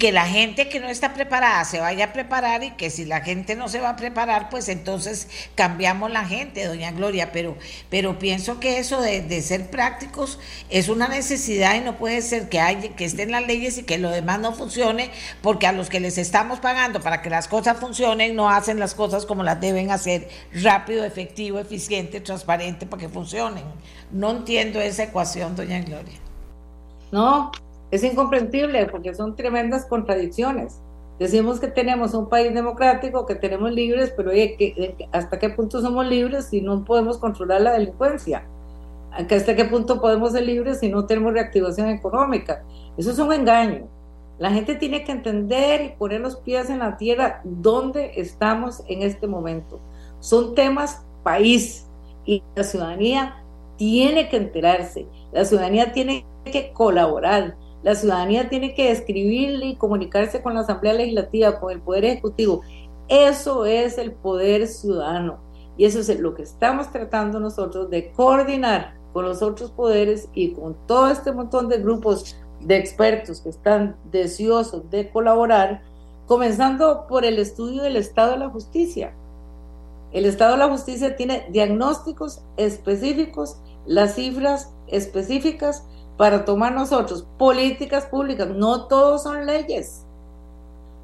que la gente que no está preparada se vaya a preparar y que si la gente no se va a preparar, pues entonces cambiamos la gente, doña Gloria, pero, pero pienso que eso de, ser prácticos es una necesidad y no puede ser que, haya, que estén las leyes y que lo demás no funcione, porque a los que les estamos pagando para que las cosas funcionen no hacen las cosas como las deben hacer, rápido, efectivo, eficiente, transparente, para que funcionen. No entiendo esa ecuación, doña Gloria. No, es incomprensible porque son tremendas contradicciones. Decimos que tenemos un país democrático, que tenemos libres, pero oye, ¿hasta qué punto somos libres si no podemos controlar la delincuencia? ¿Hasta qué punto podemos ser libres si no tenemos reactivación económica? Eso es un engaño. La gente tiene que entender y poner los pies en la tierra donde estamos en este momento. Son temas país y la ciudadanía tiene que enterarse, la ciudadanía tiene que colaborar, la ciudadanía tiene que escribirle y comunicarse con la Asamblea Legislativa, con el Poder Ejecutivo. Eso es el poder ciudadano y eso es lo que estamos tratando nosotros de coordinar con los otros poderes y con todo este montón de grupos de expertos que están deseosos de colaborar, comenzando por el estudio del estado de la justicia. El estado de la justicia tiene diagnósticos específicos, las cifras específicas para tomar nosotros políticas públicas. No todos son leyes.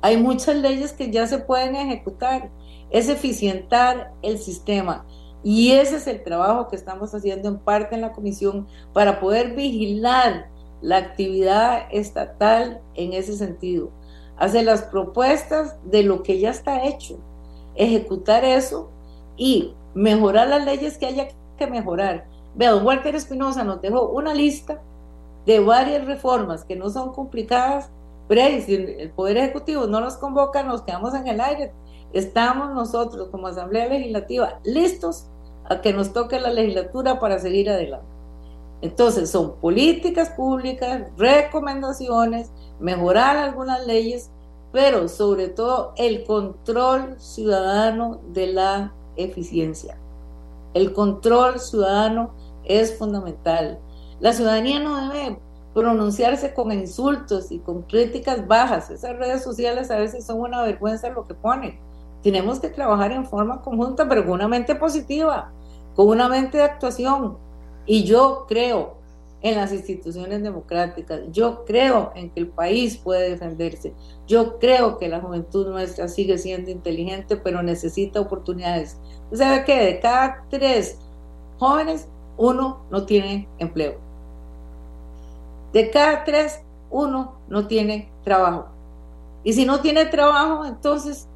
Hay muchas leyes que ya se pueden ejecutar. Es eficientar el sistema. Y ese es el trabajo que estamos haciendo en parte en la comisión para poder vigilar la actividad estatal en ese sentido. Hacer las propuestas de lo que ya está hecho, ejecutar eso y mejorar las leyes que haya que mejorar. Vea, don Walter Espinosa nos dejó una lista de varias reformas que no son complicadas, pero si el Poder Ejecutivo no nos convoca, nos quedamos en el aire. Estamos nosotros como Asamblea Legislativa listos a que nos toque la legislatura para seguir adelante. Entonces, son políticas públicas, recomendaciones, mejorar algunas leyes, pero sobre todo el control ciudadano de la eficiencia. El control ciudadano es fundamental. La ciudadanía no debe pronunciarse con insultos y con críticas bajas. Esas redes sociales a veces son una vergüenza lo que ponen. Tenemos que trabajar en forma conjunta, pero con una mente positiva, con una mente de actuación. Y yo creo en las instituciones democráticas, yo creo en que el país puede defenderse, yo creo que la juventud nuestra sigue siendo inteligente, pero necesita oportunidades. ¿Usted sabe que de cada tres jóvenes, uno no tiene empleo? De cada tres, uno no tiene trabajo. Y si no tiene trabajo, entonces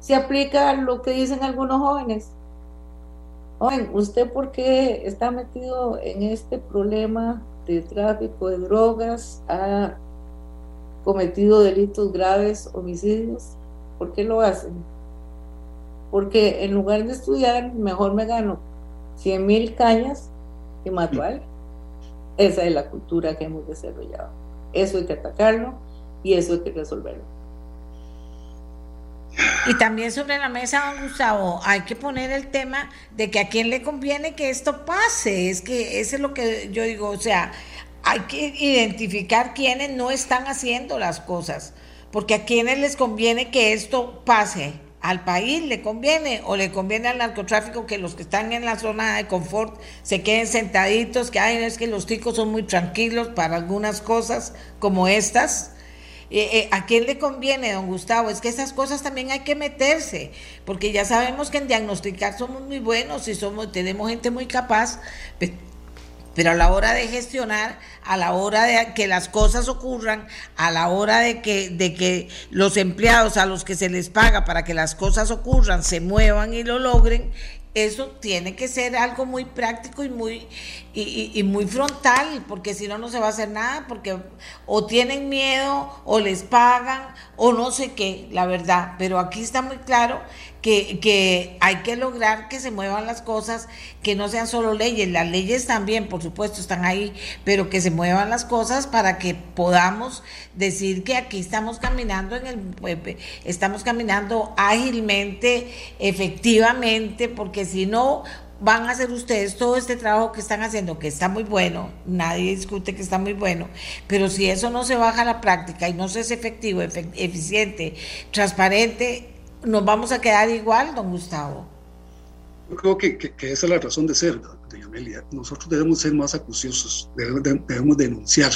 se aplica lo que dicen algunos jóvenes. Oye, ¿usted por qué está metido en este problema de tráfico de drogas? ¿Ha cometido delitos graves, homicidios? ¿Por qué lo hacen? Porque en lugar de estudiar, mejor me gano 100 mil cañas y mato a alguien. Esa es la cultura que hemos desarrollado. Eso hay que atacarlo y eso hay que resolverlo. Y también sobre la mesa, don Gustavo, hay que poner el tema de que a quién le conviene que esto pase. Es que eso es lo que yo digo, o sea, hay que identificar quiénes no están haciendo las cosas, porque a quienes les conviene que esto pase. Al país le conviene o le conviene al narcotráfico que los que están en la zona de confort se queden sentaditos, que ay, es que los ticos son muy tranquilos para algunas cosas como estas eh, eh, ¿A quién le conviene, don Gustavo? Es que esas cosas también hay que meterse, porque ya sabemos que en diagnosticar somos muy buenos y somos, tenemos gente muy capaz, pero a la hora de gestionar, a la hora de que las cosas ocurran, a la hora de que, de que los empleados a los que se les paga para que las cosas ocurran se muevan y lo logren, eso tiene que ser algo muy práctico y muy, y, muy frontal, porque si no, no se va a hacer nada, porque o tienen miedo, o les pagan, o no sé qué, la verdad. Pero aquí está muy claro que, que hay que lograr que se muevan las cosas, que no sean solo leyes, las leyes también, por supuesto, están ahí, pero que se muevan las cosas para que podamos decir que aquí estamos caminando en el, estamos caminando ágilmente, efectivamente, porque si no, van a hacer ustedes todo este trabajo que están haciendo, que está muy bueno, nadie discute que está muy bueno, pero si eso no se baja a la práctica y no se es efectivo, eficiente, transparente, nos vamos a quedar igual, don Gustavo. Yo creo que, que, esa es la razón de ser, doña Amelia. Nosotros debemos ser más acuciosos, debemos, denunciar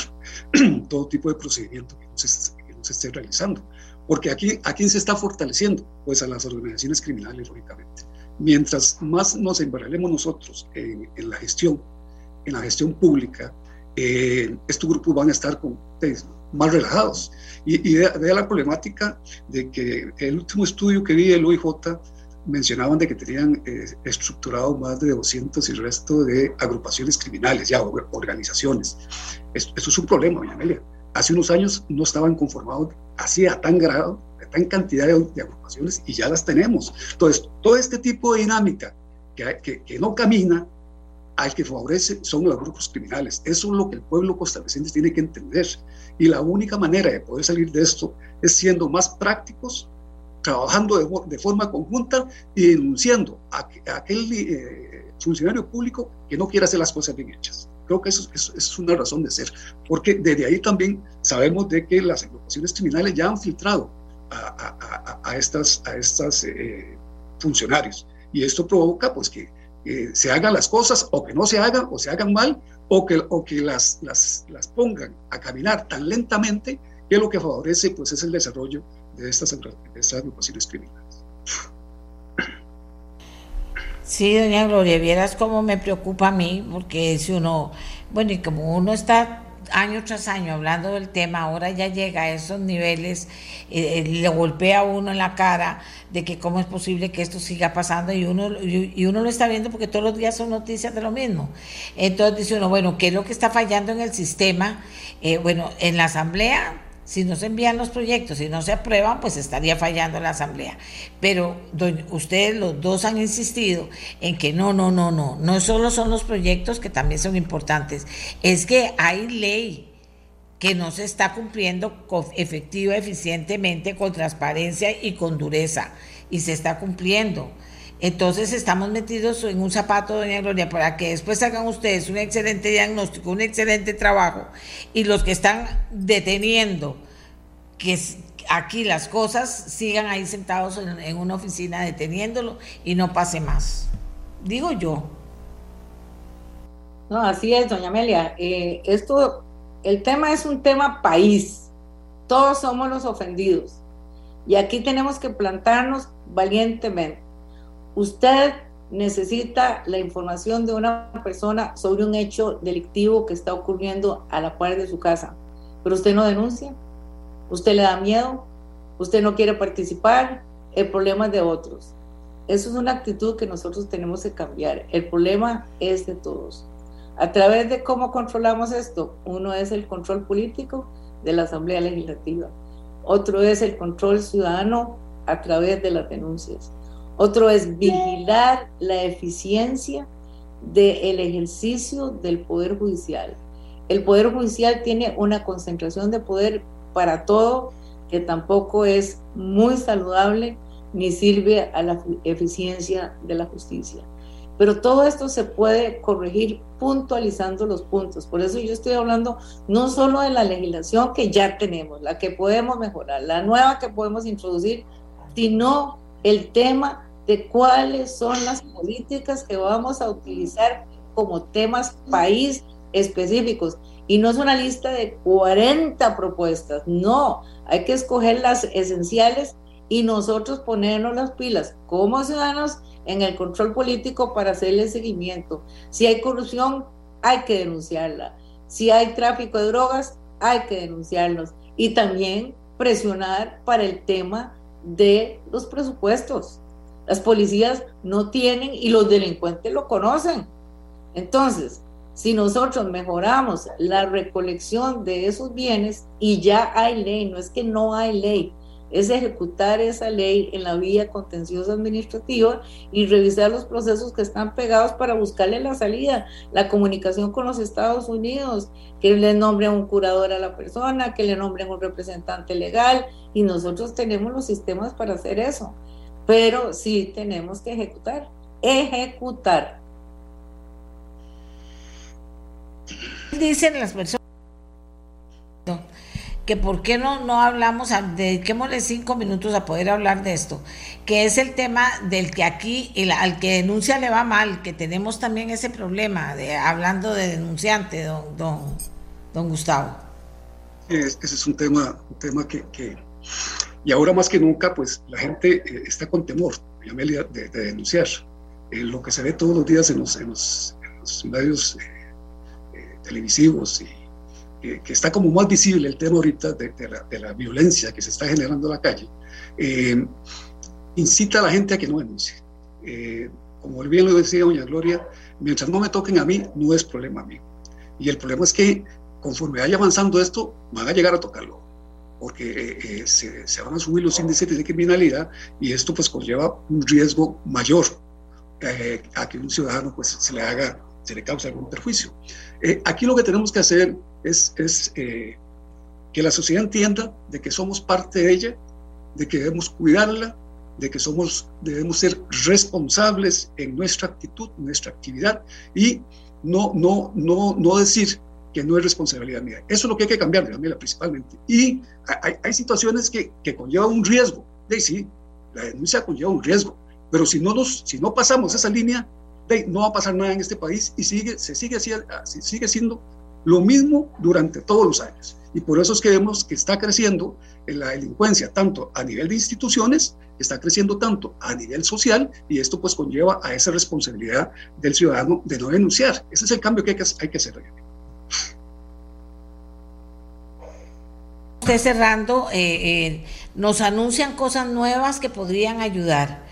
todo tipo de procedimiento que no, se, que esté realizando. Porque aquí, ¿a quién se está fortaleciendo? Pues a las organizaciones criminales, lógicamente mientras más nos embarremos nosotros en, la gestión, en la gestión pública, eh, estos grupos van a estar con, más relajados. Y, y de, la problemática de que el último estudio que vi del OIJ mencionaban de que tenían eh, estructurado más de 200 y resto de agrupaciones criminales, ya organizaciones. Esto, es un problema, doña Amelia. Hace unos años no estaban conformados así a tan grado, a tan cantidad de, agrupaciones y ya las tenemos. Entonces, todo este tipo de dinámica que, que no camina, al que favorece son los grupos criminales. Eso es lo que el pueblo costarricense tiene que entender. Y la única manera de poder salir de esto es siendo más prácticos, trabajando de, forma conjunta y denunciando a, aquel eh, funcionario público que no quiere hacer las cosas bien hechas. Creo que eso, es una razón de ser, porque desde ahí también sabemos de que las agrupaciones criminales ya han filtrado a, a estas, a estas eh, funcionarios. Y esto provoca pues que se hagan las cosas o que no se hagan o se hagan mal o que, o que las, las, las pongan a caminar tan lentamente que lo que favorece pues es el desarrollo de estas, de estas agrupaciones criminales. Sí, doña Gloria, vieras cómo me preocupa a mí, porque si uno, bueno, y como uno está año tras año hablando del tema, ahora ya llega a esos niveles, eh, eh, le golpea a uno en la cara de que cómo es posible que esto siga pasando y uno, y, uno lo está viendo porque todos los días son noticias de lo mismo. Entonces dice uno, bueno, ¿qué es lo que está fallando en el sistema? Eh, bueno, en la asamblea si no se envían los proyectos y no se aprueban, pues estaría fallando la Asamblea. Pero ustedes los dos han insistido en que no, no, no, no, no solo son los proyectos que también son importantes, es que hay ley que no se está cumpliendo efectiva, eficientemente, con transparencia y con dureza, y se está cumpliendo. Entonces estamos metidos en un zapato, doña Gloria, para que después hagan ustedes un excelente diagnóstico, un excelente trabajo, y los que están deteniendo que aquí las cosas sigan ahí sentados en, una oficina deteniéndolo y no pase más. Digo yo. No, así es, doña Amelia. Eh, esto, el tema es un tema país. Todos somos los ofendidos. Y aquí tenemos que plantarnos valientemente Usted necesita la información de una persona sobre un hecho delictivo que está ocurriendo a la par de su casa, pero usted no denuncia, usted le da miedo, usted no quiere participar, el problema es de otros. Eso es una actitud que nosotros tenemos que cambiar. El problema es de todos. A través de cómo controlamos esto, uno es el control político de la Asamblea Legislativa, otro es el control ciudadano a través de las denuncias. Otro es vigilar la eficiencia del ejercicio del Poder Judicial. El Poder Judicial tiene una concentración de poder para todo que tampoco es muy saludable ni sirve a la eficiencia de la justicia. Pero todo esto se puede corregir puntualizando los puntos. Por eso yo estoy hablando no solo de la legislación que ya tenemos, la que podemos mejorar, la nueva que podemos introducir, sino el tema de cuáles son las políticas que vamos a utilizar como temas país específicos. Y no es una lista de 40 propuestas, no, hay que escoger las esenciales y nosotros ponernos las pilas como ciudadanos en el control político para hacerle seguimiento. Si hay corrupción, hay que denunciarla. Si hay tráfico de drogas, hay que denunciarlos. Y también presionar para el tema de los presupuestos. Las policías no tienen y los delincuentes lo conocen. Entonces, si nosotros mejoramos la recolección de esos bienes y ya hay ley, no es que no hay ley, es ejecutar esa ley en la vía contenciosa administrativa y revisar los procesos que están pegados para buscarle la salida, la comunicación con los Estados Unidos, que le nombren un curador a la persona, que le nombren un representante legal y nosotros tenemos los sistemas para hacer eso pero sí tenemos que ejecutar, ejecutar. Dicen las personas que por qué no, no hablamos, dediquémosle cinco minutos a poder hablar de esto, que es el tema del que aquí al que denuncia le va mal, que tenemos también ese problema, de hablando de denunciante, don, don, don Gustavo. ese es un tema, un tema que y ahora más que nunca, pues la gente eh, está con temor, Amelia, de, denunciar. Eh, lo que se ve todos los días en los, en los, medios eh, televisivos y que está como más visible el tema ahorita de, la, de, la, violencia que se está generando en la calle, incita a la gente a que no denuncie. Eh, como bien lo decía doña Gloria, mientras no me toquen a mí, no es problema mío. Y el problema es que conforme vaya avanzando esto, van a llegar a tocarlo, porque eh, eh, se, se, van a subir los índices de criminalidad y esto pues conlleva un riesgo mayor eh, a que un ciudadano pues se le haga, se le cause algún perjuicio. aquí lo que tenemos que hacer es, es que la sociedad entienda de que somos parte de ella, de que debemos cuidarla, de que somos, debemos ser responsables en nuestra actitud, nuestra actividad y no, no, no, no decir que no es responsabilidad mía. Eso es lo que hay que cambiar, mía principalmente. Y hay, hay situaciones que, que, conllevan un riesgo. De sí, la denuncia conlleva un riesgo, pero si no, nos, si no pasamos esa línea, de, no va a pasar nada en este país y sigue, se sigue, sigue siendo lo mismo durante todos los años. Y por eso es que vemos que está creciendo la delincuencia, tanto a nivel de instituciones, está creciendo tanto a nivel social, y esto pues conlleva a esa responsabilidad del ciudadano de no denunciar. Ese es el cambio que hay que, hay que hacer. Cerrando, eh, eh, nos anuncian cosas nuevas que podrían ayudar.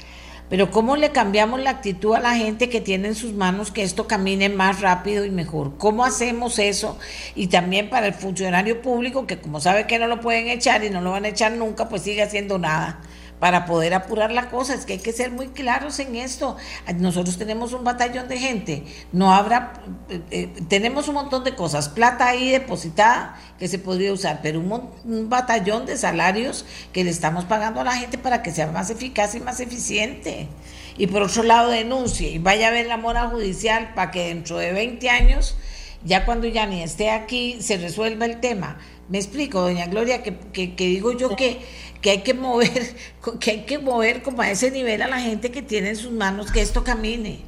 Pero ¿cómo le cambiamos la actitud a la gente que tiene en sus manos que esto camine más rápido y mejor? ¿Cómo hacemos eso? Y también para el funcionario público que como sabe que no lo pueden echar y no lo van a echar nunca, pues sigue haciendo nada para poder apurar la cosa. Es que hay que ser muy claros en esto. Nosotros tenemos un batallón de gente, no habrá, eh, eh, tenemos un montón de cosas, plata ahí depositada que se podría usar, pero un, un, batallón de salarios que le estamos pagando a la gente para que sea más eficaz y más eficiente. Y por otro lado, denuncie y vaya a ver la mora judicial para que dentro de 20 años, ya cuando ya ni esté aquí, se resuelva el tema. Me explico, doña Gloria, que, que, que digo yo que que hay que mover, que hay que mover como a ese nivel a la gente que tiene en sus manos que esto camine.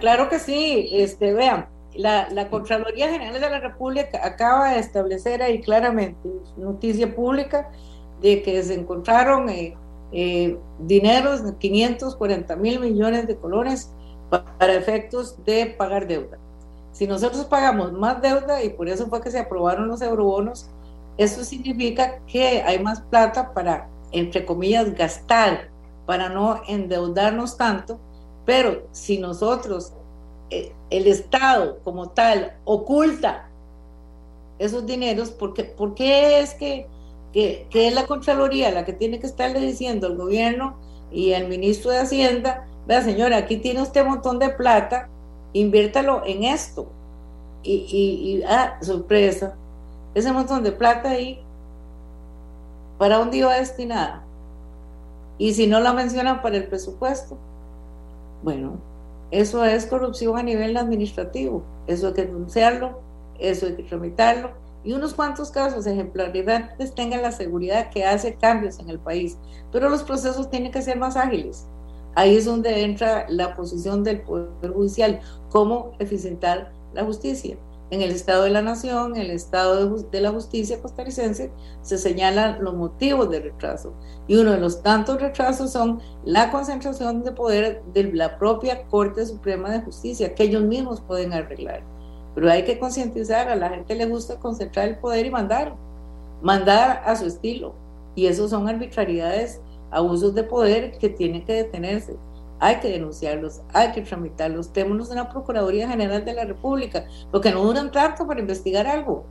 Claro que sí, este, vean, la, la, Contraloría General de la República acaba de establecer ahí claramente, noticia pública, de que se encontraron eh, eh, dineros de 540 mil millones de colones para efectos de pagar deuda. Si nosotros pagamos más deuda, y por eso fue que se aprobaron los eurobonos, eso significa que hay más plata para, entre comillas, gastar, para no endeudarnos tanto, pero si nosotros, eh, el Estado como tal, oculta esos dineros, ¿por qué, es que, que, es la Contraloría la que tiene que estarle diciendo al gobierno y al ministro de Hacienda, vea señora, aquí tiene usted un montón de plata, inviértalo en esto. Y, y ah, sorpresa, ese montón de plata ahí, ¿para dónde iba destinada? Y si no la mencionan para el presupuesto, bueno, eso es corrupción a nivel administrativo, eso hay que denunciarlo, eso hay que tramitarlo, y unos cuantos casos ejemplaridades tengan la seguridad que hace cambios en el país, pero los procesos tienen que ser más ágiles. Ahí es donde entra la posición del Poder Judicial, cómo eficientar la justicia en el Estado de la Nación, en el Estado de, la Justicia costarricense, se señalan los motivos de retraso. Y uno de los tantos retrasos son la concentración de poder de la propia Corte Suprema de Justicia, que ellos mismos pueden arreglar. Pero hay que concientizar, a la gente le gusta concentrar el poder y mandar, mandar a su estilo. Y esos son arbitrariedades, abusos de poder que tienen que detenerse hay que denunciarlos, hay que tramitarlos. Tenemos una Procuraduría General de la República, porque no duran tanto para investigar algo,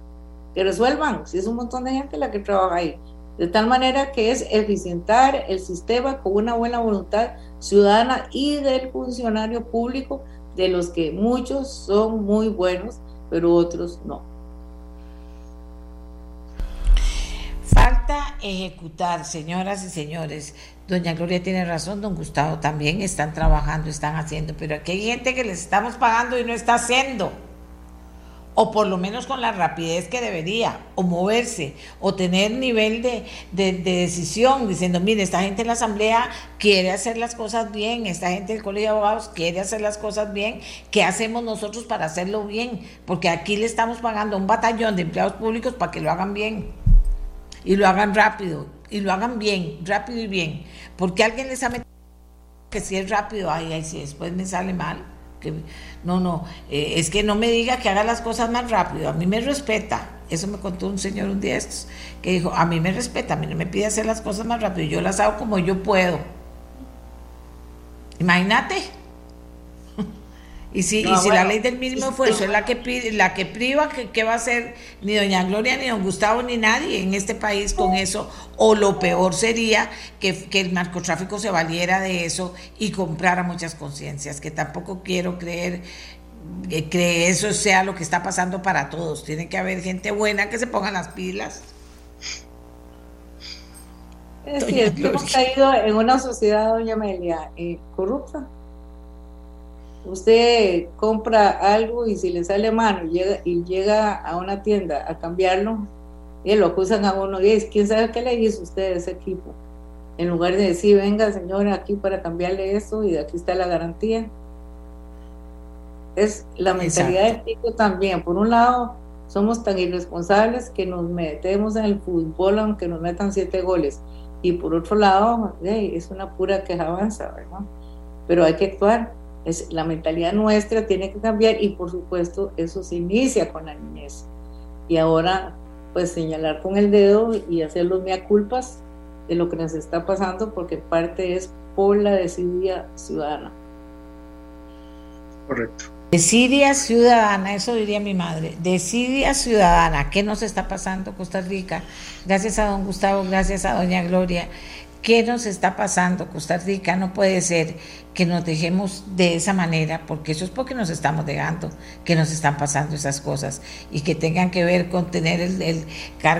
que resuelvan, si es un montón de gente la que trabaja ahí. De tal manera que es eficientar el sistema con una buena voluntad ciudadana y del funcionario público, de los que muchos son muy buenos, pero otros no. Falta ejecutar, señoras y señores. Doña Gloria tiene razón, don Gustavo también están trabajando, están haciendo, pero aquí hay gente que les estamos pagando y no está haciendo. O por lo menos con la rapidez que debería, o moverse, o tener nivel de, de, decisión, diciendo, mire, esta gente en la asamblea quiere hacer las cosas bien, esta gente del colegio de abogados quiere hacer las cosas bien, ¿qué hacemos nosotros para hacerlo bien? Porque aquí le estamos pagando un batallón de empleados públicos para que lo hagan bien, y lo hagan rápido, y lo hagan bien, rápido y bien. Porque alguien les ha metido que si es rápido, ay, ay, si después me sale mal. Que, no, no, eh, es que no me diga que haga las cosas más rápido. A mí me respeta Eso me contó un señor un día estos, que dijo, a mí me respeta, a mí no me pide hacer las cosas más rápido, yo las hago como yo puedo. Imagínate. Y si, y si la ley del mínimo esfuerzo es la que pide, la que priva, ¿qué, va a hacer ni doña Gloria, ni don Gustavo, ni nadie en este país con eso? O lo peor sería que, que el narcotráfico se valiera de eso y comprara muchas conciencias, que tampoco quiero creer que eso sea lo que está pasando para todos. Tiene que haber gente buena que se pongan las pilas. Es cierto, hemos caído en una sociedad, doña Amelia, eh, corrupta. Usted compra algo y si le sale mano y llega, y llega a una tienda a cambiarlo, y lo acusan a uno, y es, ¿quién sabe qué le hizo usted a ese equipo? En lugar de decir, venga señora, aquí para cambiarle esto y de aquí está la garantía es la mentalidad del tipo también. Por un lado, somos tan irresponsables que nos metemos en el fútbol aunque nos metan siete goles. Y por otro lado, es una pura queja avanza, ¿verdad? Pero hay que actuar. Es, la mentalidad nuestra tiene que cambiar y por supuesto eso se inicia con la niñez. Y ahora, pues señalar con el dedo y hacer los mea culpas de lo que nos está pasando porque parte es por la desidia ciudadana. Correcto. Desidia ciudadana, eso diría mi madre, desidia ciudadana, ¿qué nos está pasando Costa Rica? Gracias a don Gustavo, gracias a doña Gloria. ¿Qué nos está pasando Costa Rica? No puede ser que nos dejemos de esa manera, porque eso es porque nos estamos dejando, que nos están pasando esas cosas y que tengan que ver con tener el, el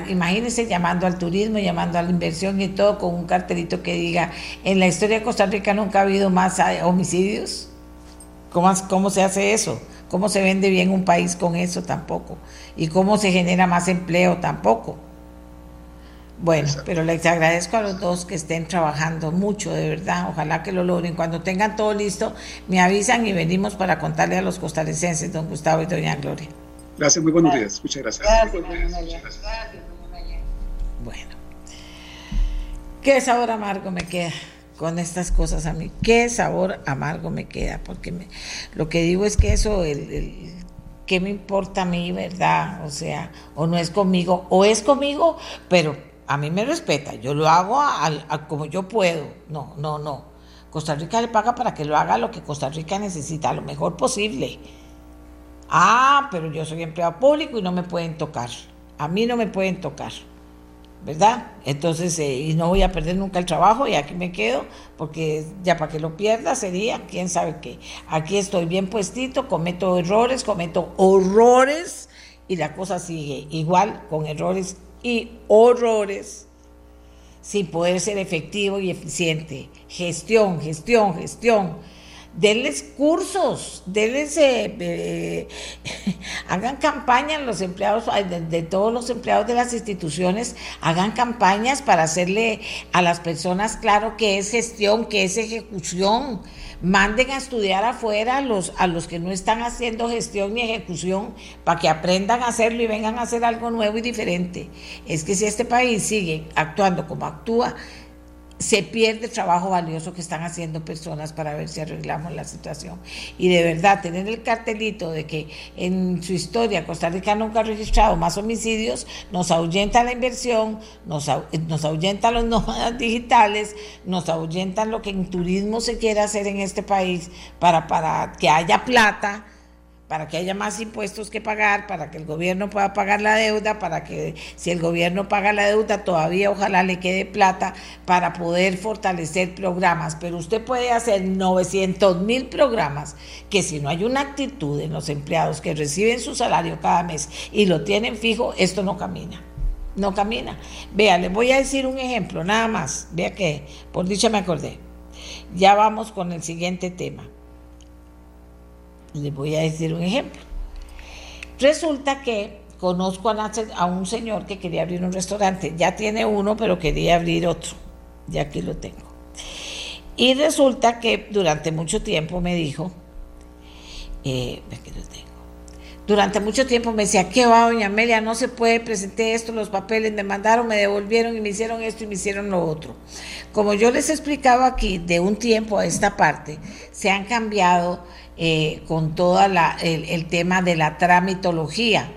imagínense llamando al turismo, llamando a la inversión y todo con un cartelito que diga, en la historia de Costa Rica nunca ha habido más homicidios ¿Cómo, se hace eso? ¿Cómo se vende bien un país con eso? Tampoco. ¿Y cómo se genera más empleo? Tampoco. Bueno, pero les agradezco a los dos que estén trabajando mucho, de verdad. Ojalá que lo logren. Cuando tengan todo listo, me avisan y venimos para contarle a los costarricenses, don Gustavo y doña Gloria. Gracias, muy buenos días. Muchas gracias. Gracias, gracias. Bueno, qué sabor amargo me queda con estas cosas a mí. Qué sabor amargo me queda, porque me, lo que digo es que eso, el, ¿qué me importa a mí, verdad? O sea, o no es conmigo, o es conmigo, pero a mí me respeta, yo lo hago como yo puedo. No, no, no. Costa Rica le paga para que lo haga lo que Costa Rica necesita, lo mejor posible. Ah, pero yo soy empleado público y no me pueden tocar. A mí no me pueden tocar. ¿verdad? Entonces, eh, y no voy a perder nunca el trabajo y aquí me quedo, porque ya para que lo pierda sería, quién sabe qué. Aquí estoy bien puestito, cometo errores, cometo horrores y la cosa sigue igual con errores y horrores sin poder ser efectivo y eficiente. Gestión, gestión, gestión denles cursos, denles, eh, eh, hagan campañas los empleados, de, todos los empleados de las instituciones, hagan campañas para hacerle a las personas claro que es gestión, que es ejecución. Manden a estudiar afuera a los, a los que no están haciendo gestión ni ejecución para que aprendan a hacerlo y vengan a hacer algo nuevo y diferente. Es que si este país sigue actuando como actúa, se pierde trabajo valioso que están haciendo personas para ver si arreglamos la situación. Y de verdad, tener el cartelito de que en su historia Costa Rica nunca ha registrado más homicidios, nos ahuyenta la inversión, nos, nos ahuyenta los nómadas digitales, nos ahuyentan lo que en turismo se quiere hacer en este país para, para que haya plata para que haya más impuestos que pagar, para que el gobierno pueda pagar la deuda, para que si el gobierno paga la deuda todavía ojalá le quede plata para poder fortalecer programas. Pero usted puede hacer 900 mil programas que si no hay una actitud en los empleados que reciben su salario cada mes y lo tienen fijo, esto no camina. No camina. Vea, les voy a decir un ejemplo, nada más. Vea que, por dicha me acordé. Ya vamos con el siguiente tema. Les voy a decir un ejemplo. Resulta que conozco a un señor que quería abrir un restaurante. Ya tiene uno, pero quería abrir otro. Ya aquí lo tengo. Y resulta que durante mucho tiempo me dijo, eh, aquí lo tengo. Durante mucho tiempo me decía, ¿qué va, doña Amelia? No se puede, presenté esto, los papeles me mandaron, me devolvieron y me hicieron esto y me hicieron lo otro. Como yo les explicaba aquí, de un tiempo a esta parte, se han cambiado eh, con todo el, tema de la tramitología.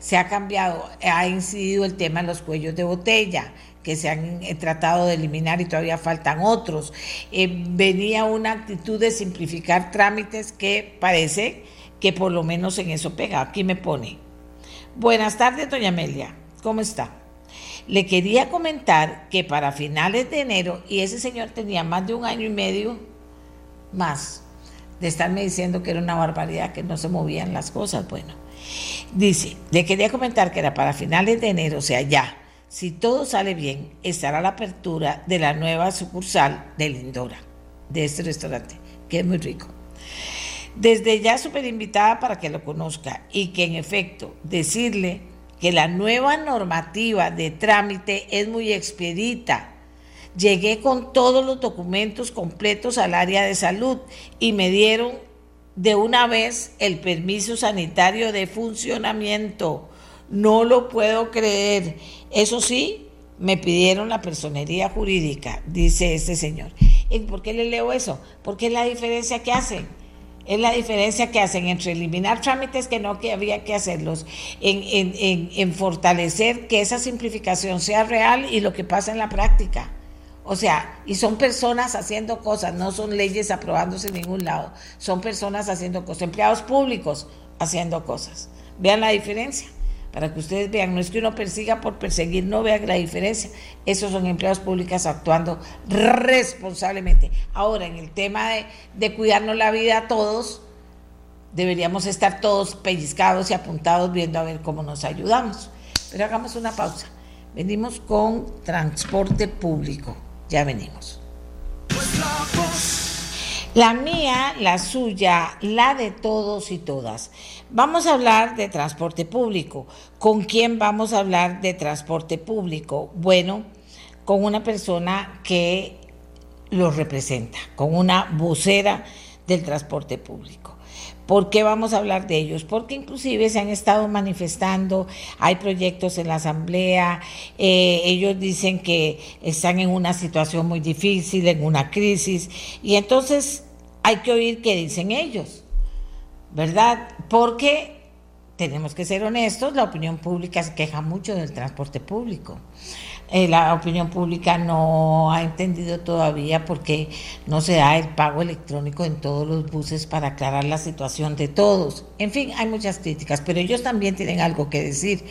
se ha cambiado, ha incidido el tema de los cuellos de botella que se han eh, tratado de eliminar y todavía faltan otros. Eh, venía una actitud de simplificar trámites que parece que por lo menos en eso pega. Aquí me pone. Buenas tardes, doña Amelia. ¿Cómo está? Le quería comentar que para finales de enero, y ese señor tenía más de un año y medio más de estarme diciendo que era una barbaridad, que no se movían las cosas. Bueno, dice, le quería comentar que era para finales de enero, o sea, ya, si todo sale bien, estará la apertura de la nueva sucursal de Lindora, de este restaurante, que es muy rico. Desde ya súper invitada para que lo conozca y que en efecto decirle que la nueva normativa de trámite es muy expedita. Llegué con todos los documentos completos al área de salud y me dieron de una vez el permiso sanitario de funcionamiento. No lo puedo creer. Eso sí, me pidieron la personería jurídica, dice este señor. ¿Y por qué le leo eso? Porque es la diferencia que hacen es la diferencia que hacen entre eliminar trámites que no que había que hacerlos, en, fortalecer que esa simplificación sea real y lo que pasa en la práctica. O sea, y son personas haciendo cosas, no son leyes aprobándose en ningún lado, son personas haciendo cosas, empleados públicos haciendo cosas. Vean la diferencia para que ustedes vean, no es que uno persiga por perseguir, no vean la diferencia. Esos son empleados públicos actuando responsablemente. Ahora, en el tema de, de cuidarnos la vida a todos, deberíamos estar todos pellizcados y apuntados viendo a ver cómo nos ayudamos. Pero hagamos una pausa. Venimos con transporte público. Ya venimos. La mía, la suya, la de todos y todas. Vamos a hablar de transporte público. ¿Con quién vamos a hablar de transporte público? Bueno, con una persona que lo representa, con una vocera del transporte público. ¿Por qué vamos a hablar de ellos? Porque inclusive se han estado manifestando, hay proyectos en la Asamblea, eh, ellos dicen que están en una situación muy difícil, en una crisis, y entonces hay que oír qué dicen ellos. ¿verdad? Porque tenemos que ser honestos, la opinión pública se queja mucho del transporte público. Eh, la opinión pública no ha entendido todavía por qué no se da el pago electrónico en todos los buses para aclarar la situación de todos. En fin, hay muchas críticas, pero ellos también tienen algo que decir.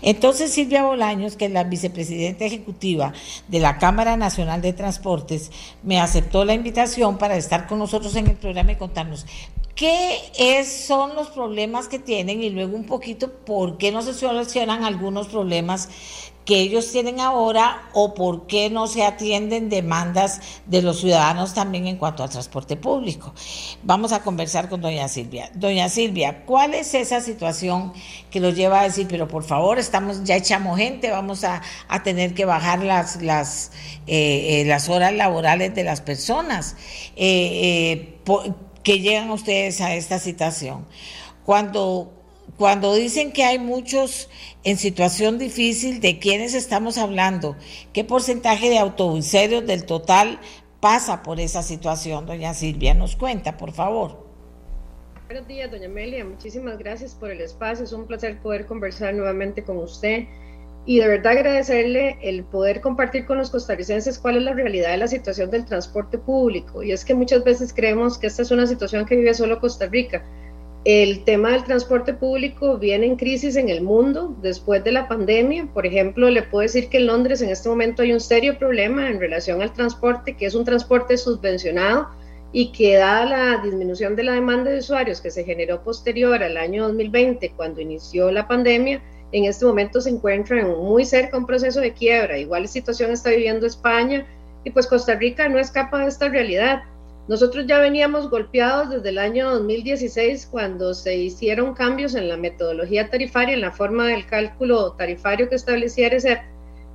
Entonces, Silvia Bolaños, que es la vicepresidenta ejecutiva de la Cámara Nacional de Transportes, me aceptó la invitación para estar con nosotros en el programa y contarnos qué son los problemas que tienen y luego un poquito por qué no se solucionan algunos problemas que ellos tienen ahora o por qué no se atienden demandas de los ciudadanos también en cuanto al transporte público. Vamos a conversar con doña Silvia. Doña Silvia, ¿cuál es esa situación que los lleva a decir, pero por favor, estamos ya echamos gente, vamos a, tener que bajar las, eh, eh, las horas laborales de las personas? Eh, que llegan ustedes a esta situación. Cuando, cuando dicen que hay muchos en situación difícil, ¿de quiénes estamos hablando? ¿Qué porcentaje de autobuseros del total pasa por esa situación? Doña Silvia, nos cuenta, por favor. Buenos días, doña Amelia. Muchísimas gracias por el espacio. Es un placer poder conversar nuevamente con usted y de verdad agradecerle el poder compartir con los costarricenses cuál es la realidad de la situación del transporte público. Y es que muchas veces creemos que esta es una situación que vive solo Costa Rica. El tema del transporte público viene en crisis en el mundo después de la pandemia. Por ejemplo, le puedo decir que en Londres en este momento hay un serio problema en relación al transporte, que es un transporte subvencionado y que dada la disminución de la demanda de usuarios que se generó posterior al año 2020, cuando inició la pandemia, en este momento se encuentra muy cerca un proceso de quiebra. Igual situación está viviendo España y pues Costa Rica no escapa de esta realidad. Nosotros ya veníamos golpeados desde el año 2016 cuando se hicieron cambios en la metodología tarifaria, en la forma del cálculo tarifario que establecía ERECEP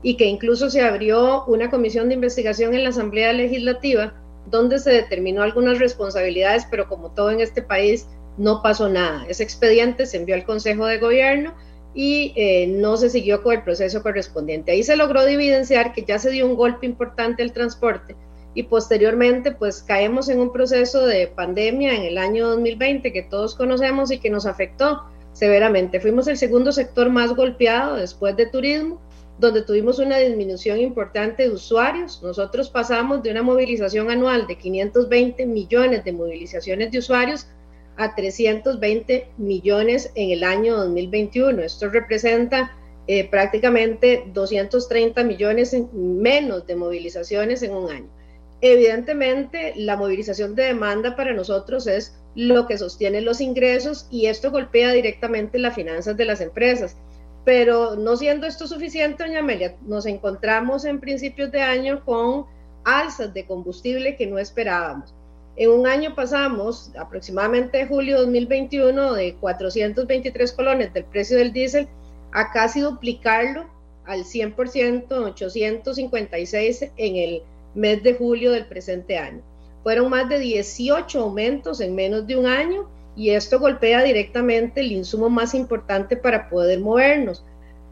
y que incluso se abrió una comisión de investigación en la Asamblea Legislativa donde se determinó algunas responsabilidades, pero como todo en este país no pasó nada. Ese expediente se envió al Consejo de Gobierno y eh, no se siguió con el proceso correspondiente. Ahí se logró evidenciar que ya se dio un golpe importante al transporte y posteriormente pues caemos en un proceso de pandemia en el año 2020 que todos conocemos y que nos afectó. severamente. Fuimos el segundo sector más golpeado después de turismo, donde tuvimos una disminución importante de usuarios. Nosotros pasamos de una movilización anual de 520 millones de movilizaciones de usuarios a 320 millones en el año 2021. Esto representa eh, prácticamente 230 millones menos de movilizaciones en un año. Evidentemente, la movilización de demanda para nosotros es lo que sostiene los ingresos y esto golpea directamente las finanzas de las empresas. Pero no siendo esto suficiente, doña Amelia, nos encontramos en principios de año con alzas de combustible que no esperábamos. En un año pasamos aproximadamente julio 2021 de 423 colones del precio del diésel a casi duplicarlo al 100%, 856 en el mes de julio del presente año. Fueron más de 18 aumentos en menos de un año y esto golpea directamente el insumo más importante para poder movernos.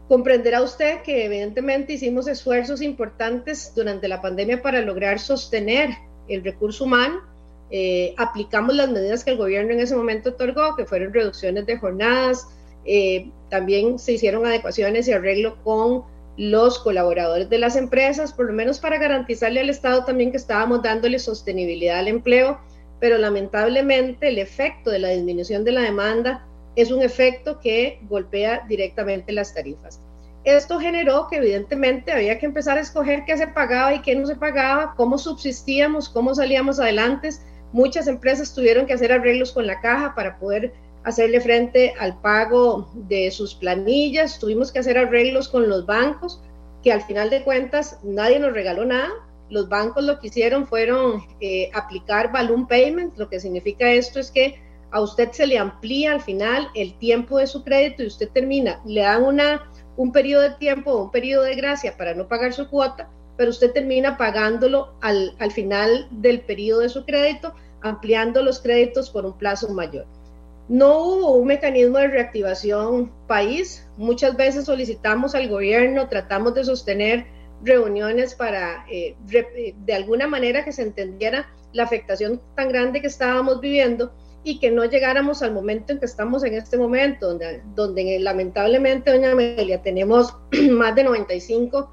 Comprenderá usted que evidentemente hicimos esfuerzos importantes durante la pandemia para lograr sostener el recurso humano. Eh, aplicamos las medidas que el gobierno en ese momento otorgó, que fueron reducciones de jornadas, eh, también se hicieron adecuaciones y arreglo con los colaboradores de las empresas, por lo menos para garantizarle al Estado también que estábamos dándole sostenibilidad al empleo, pero lamentablemente el efecto de la disminución de la demanda es un efecto que golpea directamente las tarifas. Esto generó que evidentemente había que empezar a escoger qué se pagaba y qué no se pagaba, cómo subsistíamos, cómo salíamos adelante. Muchas empresas tuvieron que hacer arreglos con la caja para poder hacerle frente al pago de sus planillas, tuvimos que hacer arreglos con los bancos, que al final de cuentas nadie nos regaló nada. Los bancos lo que hicieron fueron eh, aplicar balloon payment, lo que significa esto es que a usted se le amplía al final el tiempo de su crédito y usted termina, le dan una, un periodo de tiempo, un periodo de gracia para no pagar su cuota, pero usted termina pagándolo al, al final del periodo de su crédito, ampliando los créditos por un plazo mayor. No hubo un mecanismo de reactivación país. Muchas veces solicitamos al gobierno, tratamos de sostener reuniones para eh, de alguna manera que se entendiera la afectación tan grande que estábamos viviendo y que no llegáramos al momento en que estamos en este momento, donde, donde lamentablemente, doña Amelia, tenemos más de 95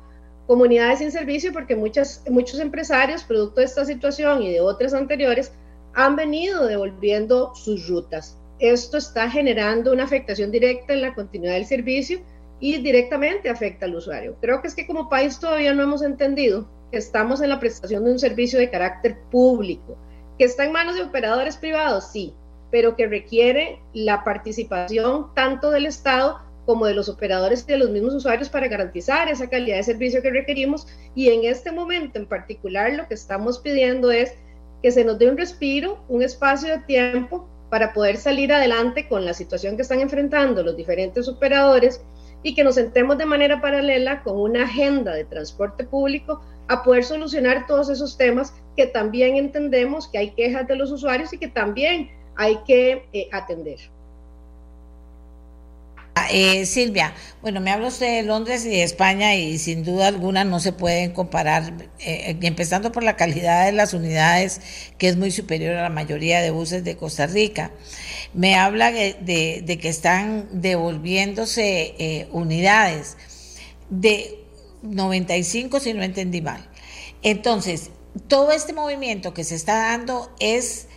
comunidades sin servicio porque muchas, muchos empresarios, producto de esta situación y de otras anteriores, han venido devolviendo sus rutas esto está generando una afectación directa en la continuidad del servicio y directamente afecta al usuario. Creo que es que como país todavía no hemos entendido que estamos en la prestación de un servicio de carácter público, que está en manos de operadores privados, sí, pero que requiere la participación tanto del Estado como de los operadores y de los mismos usuarios para garantizar esa calidad de servicio que requerimos. Y en este momento en particular lo que estamos pidiendo es que se nos dé un respiro, un espacio de tiempo para poder salir adelante con la situación que están enfrentando los diferentes operadores y que nos sentemos de manera paralela con una agenda de transporte público a poder solucionar todos esos temas que también entendemos que hay quejas de los usuarios y que también hay que eh, atender. Eh, Silvia, bueno, me habla usted de Londres y de España y sin duda alguna no se pueden comparar, eh, empezando por la calidad de las unidades, que es muy superior a la mayoría de buses de Costa Rica. Me habla de, que están devolviéndose eh, unidades de 95, si no entendí mal. Entonces, todo este movimiento que se está dando es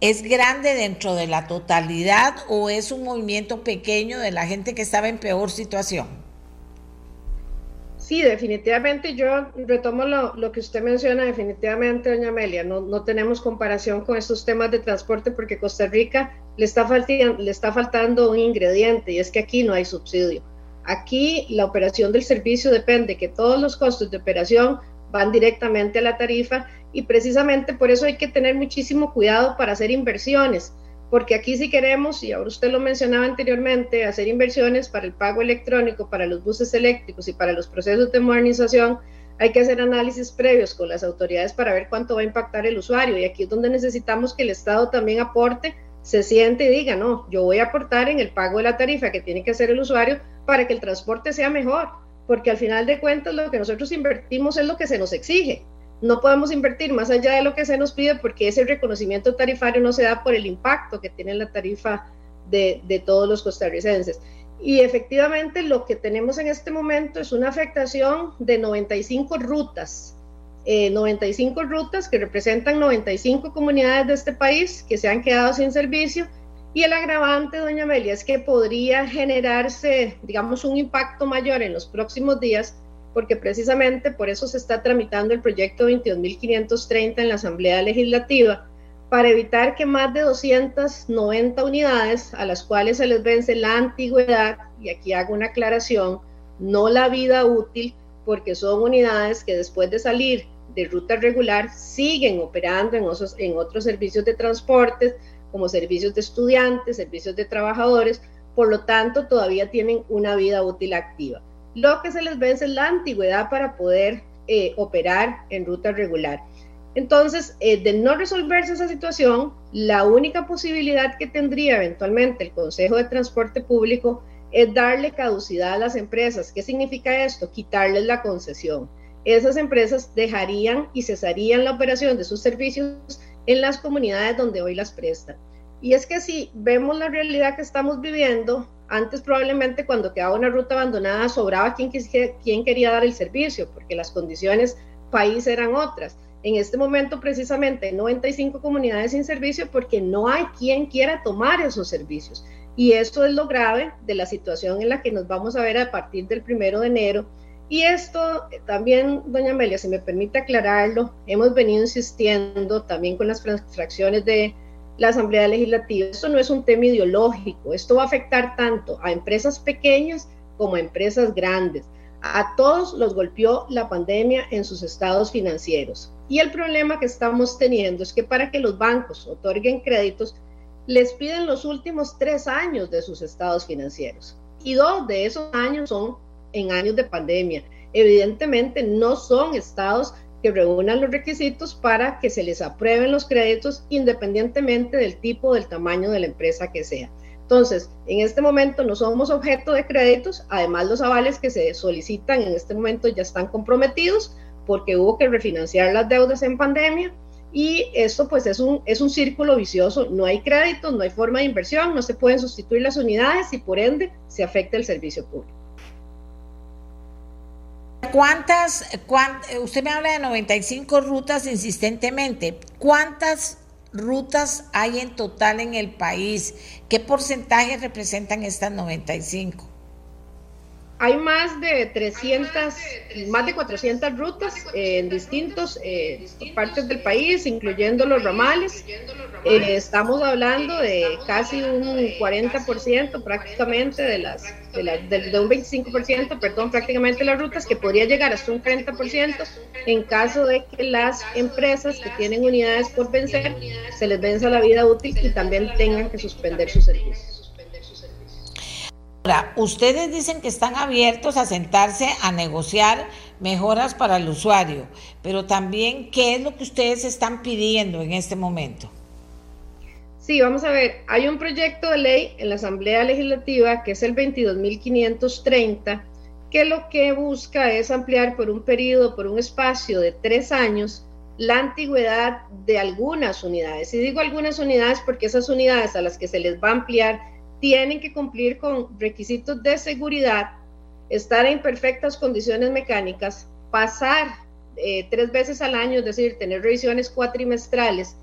¿Es grande dentro de la totalidad o es un movimiento pequeño de la gente que estaba en peor situación? Sí, definitivamente yo retomo lo, que usted menciona, definitivamente, doña Amelia, no, tenemos comparación con estos temas de transporte porque Costa Rica le está, le está faltando un ingrediente y es que aquí no hay subsidio. Aquí la operación del servicio depende que todos los costos de operación van directamente a la tarifa y precisamente por eso hay que tener muchísimo cuidado para hacer inversiones, porque aquí si queremos, y ahora usted lo mencionaba anteriormente, hacer inversiones para el pago electrónico, para los buses eléctricos y para los procesos de modernización, hay que hacer análisis previos con las autoridades para ver cuánto va a impactar el usuario y aquí es donde necesitamos que el Estado también aporte, se siente y diga, no, yo voy a aportar en el pago de la tarifa que tiene que hacer el usuario para que el transporte sea mejor porque al final de cuentas lo que nosotros invertimos es lo que se nos exige. No podemos invertir más allá de lo que se nos pide porque ese reconocimiento tarifario no se da por el impacto que tiene la tarifa de, de todos los costarricenses. Y efectivamente lo que tenemos en este momento es una afectación de 95 rutas 95 eh, rutas que representan 95 comunidades de este país que se han quedado sin servicio. Y el agravante, doña Amelia, es que podría generarse, digamos, un impacto mayor en los próximos días, porque precisamente por eso se está tramitando el proyecto 22.530 en la Asamblea Legislativa, para evitar que más de 290 unidades a las cuales se les vence la antigüedad, y aquí hago una aclaración, no la vida útil, porque son unidades que después de salir de ruta regular siguen operando en otros, en otros servicios de transporte, como servicios de estudiantes, servicios de trabajadores, por lo tanto todavía tienen una vida útil activa. Lo que se les vence es la antigüedad para poder eh, operar en ruta regular. Entonces, eh, de no resolverse esa situación, la única posibilidad que tendría eventualmente el Consejo de Transporte Público es darle caducidad a las empresas. ¿Qué significa esto? Quitarles la concesión esas empresas dejarían y cesarían la operación de sus servicios en las comunidades donde hoy las prestan. Y es que si vemos la realidad que estamos viviendo, antes probablemente cuando quedaba una ruta abandonada sobraba quien, quien quería dar el servicio, porque las condiciones país eran otras. En este momento precisamente 95 comunidades sin servicio porque no hay quien quiera tomar esos servicios. Y eso es lo grave de la situación en la que nos vamos a ver a partir del primero de enero y esto también, doña Amelia, si me permite aclararlo, hemos venido insistiendo también con las fracciones de la Asamblea Legislativa. Esto no es un tema ideológico, esto va a afectar tanto a empresas pequeñas como a empresas grandes. A todos los golpeó la pandemia en sus estados financieros. Y el problema que estamos teniendo es que para que los bancos otorguen créditos, les piden los últimos tres años de sus estados financieros. Y dos de esos años son en años de pandemia. Evidentemente no son estados que reúnan los requisitos para que se les aprueben los créditos independientemente del tipo, del tamaño de la empresa que sea. Entonces, en este momento no somos objeto de créditos, además los avales que se solicitan en este momento ya están comprometidos porque hubo que refinanciar las deudas en pandemia y esto pues es un, es un círculo vicioso, no hay créditos, no hay forma de inversión, no se pueden sustituir las unidades y por ende se afecta el servicio público. ¿Cuántas, usted me habla de 95 rutas insistentemente, ¿cuántas rutas hay en total en el país? ¿Qué porcentaje representan estas 95? Hay más de 300, más de 400 rutas en distintos eh, partes del país, incluyendo los ramales. Eh, estamos hablando de casi un 40% prácticamente de las, de, un 25%, perdón, prácticamente las rutas, que podría llegar hasta un 30% en caso de que las empresas que tienen unidades por vencer se les venza la vida útil y también tengan que suspender sus servicios. Ahora, ustedes dicen que están abiertos a sentarse a negociar mejoras para el usuario, pero también, ¿qué es lo que ustedes están pidiendo en este momento? Sí, vamos a ver, hay un proyecto de ley en la Asamblea Legislativa que es el 22.530, que lo que busca es ampliar por un periodo, por un espacio de tres años, la antigüedad de algunas unidades. Y digo algunas unidades porque esas unidades a las que se les va a ampliar tienen que cumplir con requisitos de seguridad, estar en perfectas condiciones mecánicas, pasar eh, tres veces al año, es decir, tener revisiones cuatrimestrales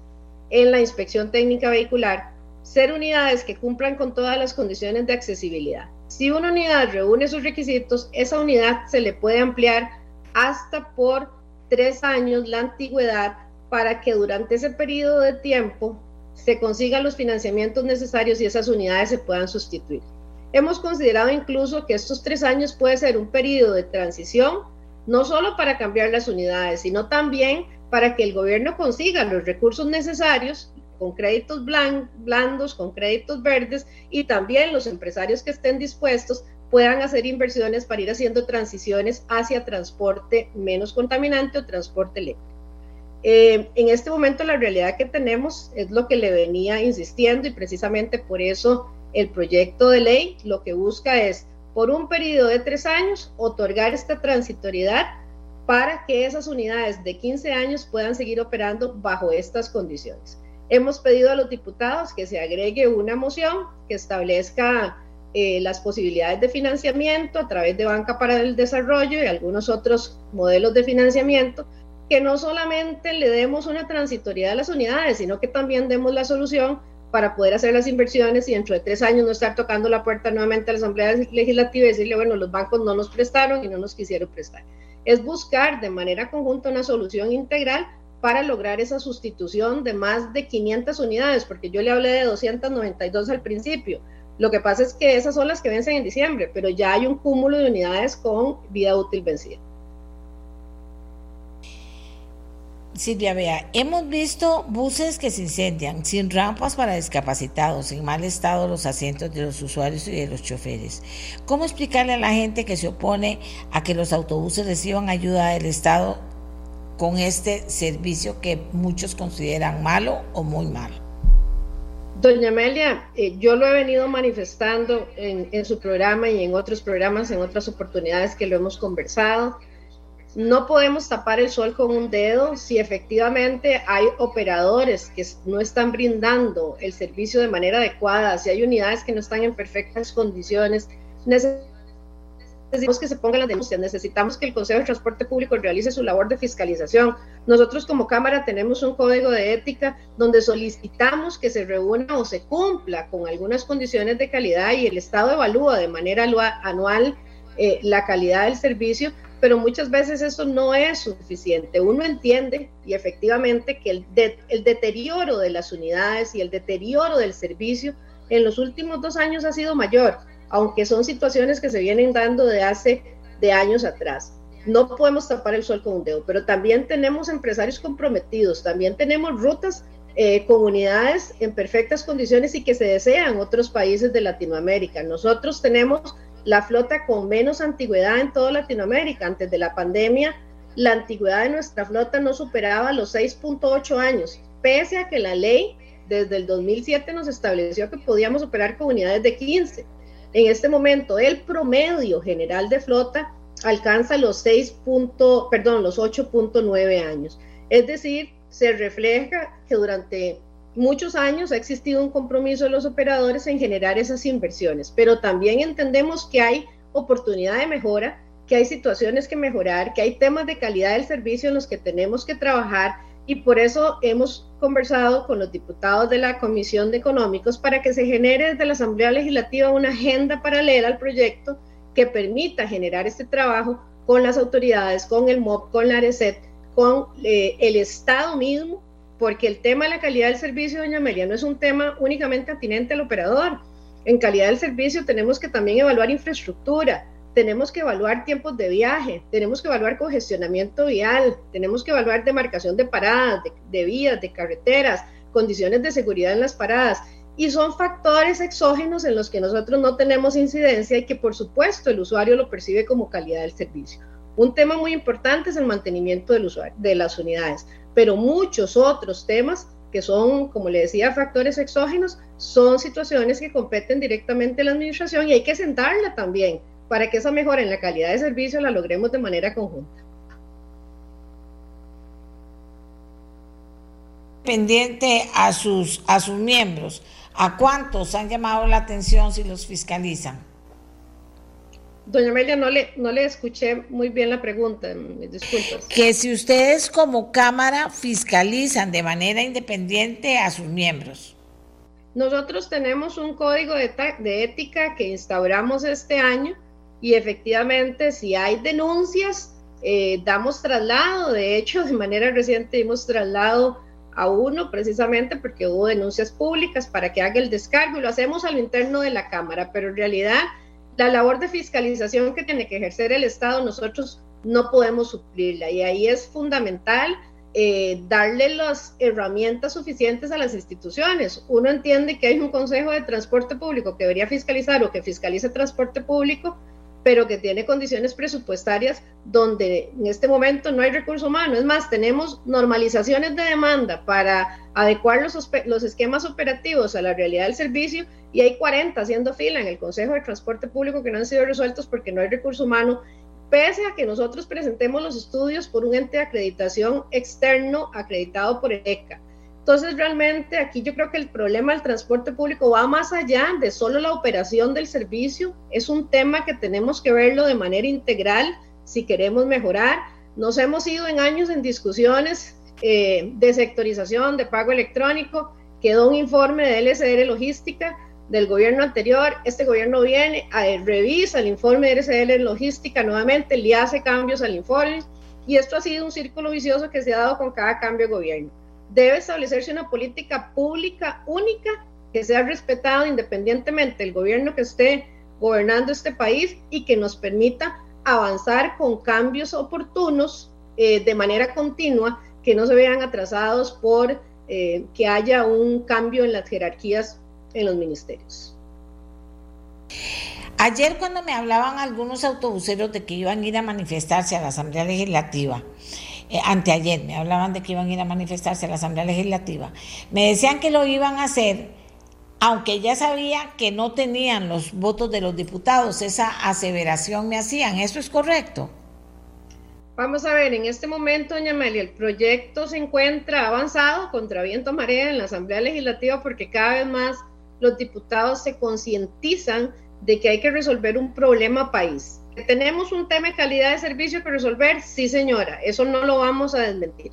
en la inspección técnica vehicular, ser unidades que cumplan con todas las condiciones de accesibilidad. Si una unidad reúne sus requisitos, esa unidad se le puede ampliar hasta por tres años la antigüedad para que durante ese periodo de tiempo se consigan los financiamientos necesarios y esas unidades se puedan sustituir. Hemos considerado incluso que estos tres años puede ser un periodo de transición, no solo para cambiar las unidades, sino también para que el gobierno consiga los recursos necesarios con créditos blandos, con créditos verdes y también los empresarios que estén dispuestos puedan hacer inversiones para ir haciendo transiciones hacia transporte menos contaminante o transporte eléctrico. Eh, en este momento la realidad que tenemos es lo que le venía insistiendo y precisamente por eso el proyecto de ley lo que busca es, por un periodo de tres años, otorgar esta transitoriedad para que esas unidades de 15 años puedan seguir operando bajo estas condiciones. hemos pedido a los diputados que se agregue una moción que establezca eh, las posibilidades de financiamiento a través de Banca para el Desarrollo y algunos otros modelos de financiamiento, que no solamente le demos una transitoriedad a las unidades, sino que también demos la solución para poder hacer las inversiones y dentro de tres años no estar tocando la puerta nuevamente a la Asamblea Legislativa y decirle, bueno, los bancos no nos prestaron y no nos quisieron prestar. Es buscar de manera conjunta una solución integral para lograr esa sustitución de más de 500 unidades, porque yo le hablé de 292 al principio. Lo que pasa es que esas son las que vencen en diciembre, pero ya hay un cúmulo de unidades con vida útil vencida. Silvia Bea, hemos visto buses que se incendian, sin rampas para discapacitados, en mal estado los asientos de los usuarios y de los choferes. ¿Cómo explicarle a la gente que se opone a que los autobuses reciban ayuda del Estado con este servicio que muchos consideran malo o muy malo? Doña Amelia, eh, yo lo he venido manifestando en, en su programa y en otros programas, en otras oportunidades que lo hemos conversado no podemos tapar el sol con un dedo si efectivamente hay operadores que no están brindando el servicio de manera adecuada, si hay unidades que no están en perfectas condiciones. Necesitamos que se pongan las denuncias, necesitamos que el Consejo de Transporte Público realice su labor de fiscalización. Nosotros como Cámara tenemos un código de ética donde solicitamos que se reúna o se cumpla con algunas condiciones de calidad y el Estado evalúa de manera anual eh, la calidad del servicio pero muchas veces eso no es suficiente. Uno entiende y efectivamente que el, el deterioro de las unidades y el deterioro del servicio en los últimos dos años ha sido mayor, aunque son situaciones que se vienen dando de hace de años atrás. No podemos tapar el sol con un dedo, pero también tenemos empresarios comprometidos, también tenemos rutas eh, comunidades en perfectas condiciones y que se desean otros países de Latinoamérica. Nosotros tenemos la flota con menos antigüedad en toda Latinoamérica. Antes de la pandemia, la antigüedad de nuestra flota no superaba los 6.8 años, pese a que la ley desde el 2007 nos estableció que podíamos operar con unidades de 15. En este momento, el promedio general de flota alcanza los 6. perdón, los 8.9 años. Es decir, se refleja que durante muchos años ha existido un compromiso de los operadores en generar esas inversiones, pero también entendemos que hay oportunidad de mejora, que hay situaciones que mejorar, que hay temas de calidad del servicio en los que tenemos que trabajar y por eso hemos conversado con los diputados de la Comisión de Económicos para que se genere desde la Asamblea Legislativa una agenda paralela al proyecto que permita generar este trabajo con las autoridades, con el MOP, con la ARECET, con eh, el Estado mismo porque el tema de la calidad del servicio, doña Amelia, no es un tema únicamente atinente al operador. En calidad del servicio tenemos que también evaluar infraestructura, tenemos que evaluar tiempos de viaje, tenemos que evaluar congestionamiento vial, tenemos que evaluar demarcación de paradas, de, vías, de carreteras, condiciones de seguridad en las paradas. Y son factores exógenos en los que nosotros no tenemos incidencia y que por supuesto el usuario lo percibe como calidad del servicio. Un tema muy importante es el mantenimiento de las unidades pero muchos otros temas que son, como le decía, factores exógenos, son situaciones que competen directamente a la administración y hay que sentarla también para que esa mejora en la calidad de servicio la logremos de manera conjunta. Pendiente a sus, a sus miembros, ¿a cuántos han llamado la atención si los fiscalizan? Doña Amelia, no le, no le escuché muy bien la pregunta, disculpas. Que si ustedes como Cámara fiscalizan de manera independiente a sus miembros. Nosotros tenemos un código de, de ética que instauramos este año y efectivamente si hay denuncias, eh, damos traslado. De hecho, de manera reciente dimos traslado a uno precisamente porque hubo denuncias públicas para que haga el descargo y lo hacemos a lo interno de la Cámara, pero en realidad la labor de fiscalización que tiene que ejercer el Estado, nosotros no podemos suplirla y ahí es fundamental eh, darle las herramientas suficientes a las instituciones. Uno entiende que hay un Consejo de Transporte Público que debería fiscalizar o que fiscalice transporte público, pero que tiene condiciones presupuestarias donde en este momento no hay recurso humano. Es más, tenemos normalizaciones de demanda para adecuar los, esquemas operativos a la realidad del servicio y hay 40 haciendo fila en el Consejo de Transporte Público que no han sido resueltos porque no hay recurso humano, pese a que nosotros presentemos los estudios por un ente de acreditación externo acreditado por el ECA. Entonces, realmente aquí yo creo que el problema del transporte público va más allá de solo la operación del servicio. Es un tema que tenemos que verlo de manera integral si queremos mejorar. Nos hemos ido en años en discusiones eh, de sectorización, de pago electrónico. Quedó un informe de LSR Logística del gobierno anterior. Este gobierno viene, a, revisa el informe de LSR Logística nuevamente, le hace cambios al informe. Y esto ha sido un círculo vicioso que se ha dado con cada cambio de gobierno debe establecerse una política pública única que sea respetada independientemente del gobierno que esté gobernando este país y que nos permita avanzar con cambios oportunos eh, de manera continua, que no se vean atrasados por eh, que haya un cambio en las jerarquías en los ministerios. Ayer cuando me hablaban algunos autobuseros de que iban a ir a manifestarse a la Asamblea Legislativa, eh, anteayer, me hablaban de que iban a ir a manifestarse a la Asamblea Legislativa, me decían que lo iban a hacer, aunque ya sabía que no tenían los votos de los diputados, esa aseveración me hacían, ¿eso es correcto? Vamos a ver, en este momento, doña Amelia, el proyecto se encuentra avanzado contra viento marea en la Asamblea Legislativa porque cada vez más los diputados se concientizan de que hay que resolver un problema país. ¿Tenemos un tema de calidad de servicio que resolver? Sí, señora, eso no lo vamos a desmentir.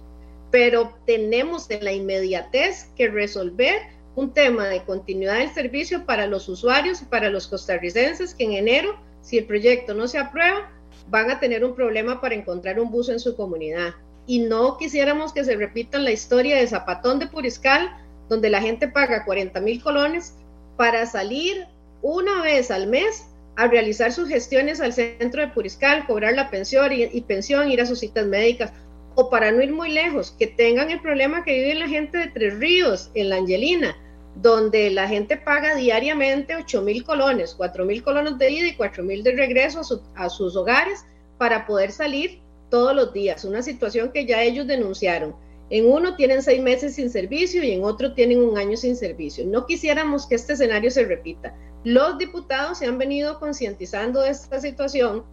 Pero tenemos en la inmediatez que resolver un tema de continuidad del servicio para los usuarios y para los costarricenses que en enero, si el proyecto no se aprueba, van a tener un problema para encontrar un bus en su comunidad. Y no quisiéramos que se repita la historia de Zapatón de Puriscal, donde la gente paga 40 mil colones para salir una vez al mes a realizar sus gestiones al centro de Puriscal, cobrar la pensión y, pensión, ir a sus citas médicas, o para no ir muy lejos, que tengan el problema que vive la gente de Tres Ríos, en la Angelina, donde la gente paga diariamente 8 mil colones, 4 mil colones de ida y 4 mil de regreso a, a sus hogares para poder salir todos los días, una situación que ya ellos denunciaron. En uno tienen seis meses sin servicio y en otro tienen un año sin servicio. No quisiéramos que este escenario se repita. Los diputados se han venido concientizando de esta situación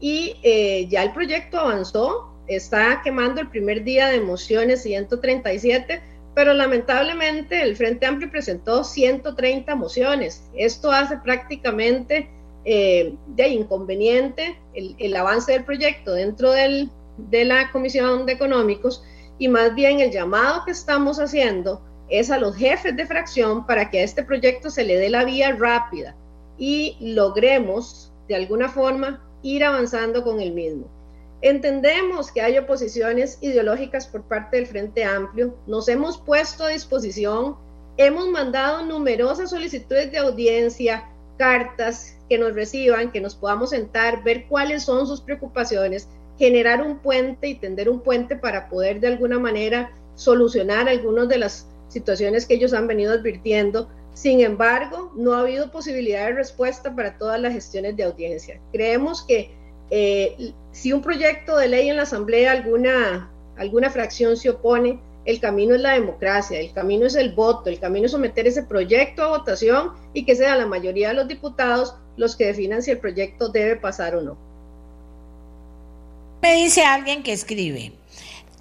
y eh, ya el proyecto avanzó, está quemando el primer día de mociones 137, pero lamentablemente el Frente Amplio presentó 130 mociones. Esto hace prácticamente eh, de inconveniente el, avance del proyecto dentro de la Comisión de Económicos y más bien el llamado que estamos haciendo es a los jefes de fracción para que a este proyecto se le dé la vía rápida y logremos de alguna forma ir avanzando con el mismo. Entendemos que hay oposiciones ideológicas por parte del Frente Amplio, nos hemos puesto a disposición, hemos mandado numerosas solicitudes de audiencia, cartas que nos reciban, que nos podamos sentar, ver cuáles son sus preocupaciones, generar un puente y tender un puente para poder de alguna manera solucionar algunas de las situaciones que ellos han venido advirtiendo. Sin embargo, no ha habido posibilidad de respuesta para todas las gestiones de audiencia. Creemos que eh, si un proyecto de ley en la Asamblea alguna, alguna fracción se opone, el camino es la democracia, el camino es el voto, el camino es someter ese proyecto a votación y que sea la mayoría de los diputados los que definan si el proyecto debe pasar o no. Me dice alguien que escribe,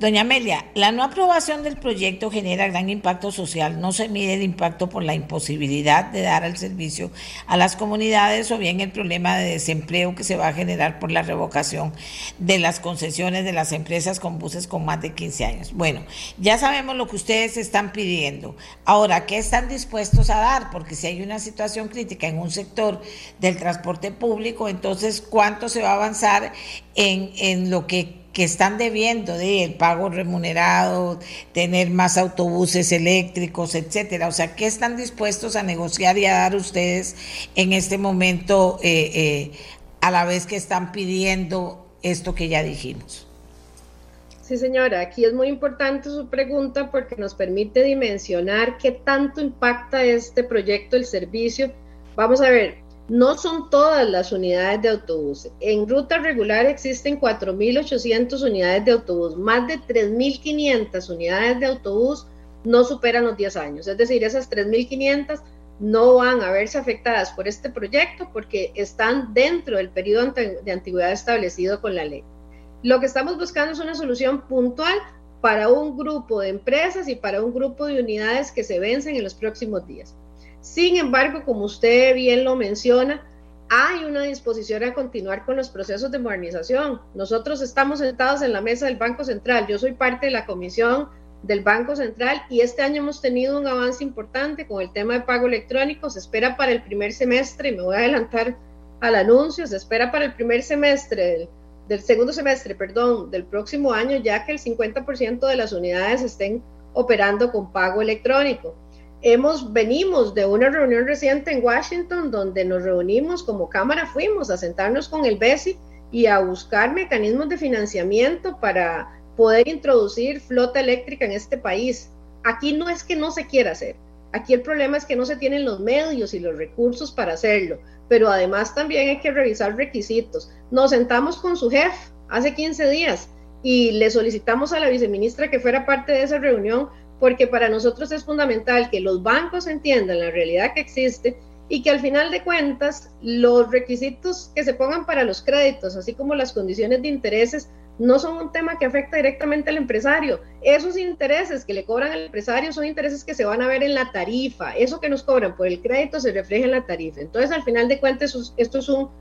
Doña Amelia, la no aprobación del proyecto genera gran impacto social. No se mide el impacto por la imposibilidad de dar el servicio a las comunidades o bien el problema de desempleo que se va a generar por la revocación de las concesiones de las empresas con buses con más de 15 años. Bueno, ya sabemos lo que ustedes están pidiendo. Ahora, ¿qué están dispuestos a dar? Porque si hay una situación crítica en un sector del transporte público, entonces, ¿cuánto se va a avanzar en, en lo que que están debiendo de el pago remunerado, tener más autobuses eléctricos, etcétera. O sea, ¿qué están dispuestos a negociar y a dar ustedes en este momento eh, eh, a la vez que están pidiendo esto que ya dijimos? Sí, señora, aquí es muy importante su pregunta porque nos permite dimensionar qué tanto impacta este proyecto, el servicio. Vamos a ver, no son todas las unidades de autobús. En ruta regular existen 4.800 unidades de autobús. Más de 3.500 unidades de autobús no superan los 10 años. Es decir, esas 3.500 no van a verse afectadas por este proyecto porque están dentro del periodo de antigüedad establecido con la ley. Lo que estamos buscando es una solución puntual para un grupo de empresas y para un grupo de unidades que se vencen en los próximos días. Sin embargo, como usted bien lo menciona, hay una disposición a continuar con los procesos de modernización. Nosotros estamos sentados en la mesa del Banco Central. Yo soy parte de la comisión del Banco Central y este año hemos tenido un avance importante con el tema de pago electrónico. Se espera para el primer semestre, me voy a adelantar al anuncio, se espera para el primer semestre del segundo semestre, perdón, del próximo año ya que el 50% de las unidades estén operando con pago electrónico. Hemos, venimos de una reunión reciente en Washington donde nos reunimos como Cámara, fuimos a sentarnos con el BESI y a buscar mecanismos de financiamiento para poder introducir flota eléctrica en este país. Aquí no es que no se quiera hacer, aquí el problema es que no se tienen los medios y los recursos para hacerlo, pero además también hay que revisar requisitos. Nos sentamos con su jefe hace 15 días y le solicitamos a la viceministra que fuera parte de esa reunión porque para nosotros es fundamental que los bancos entiendan la realidad que existe y que al final de cuentas los requisitos que se pongan para los créditos, así como las condiciones de intereses, no son un tema que afecta directamente al empresario. Esos intereses que le cobran al empresario son intereses que se van a ver en la tarifa. Eso que nos cobran por el crédito se refleja en la tarifa. Entonces, al final de cuentas, esto es un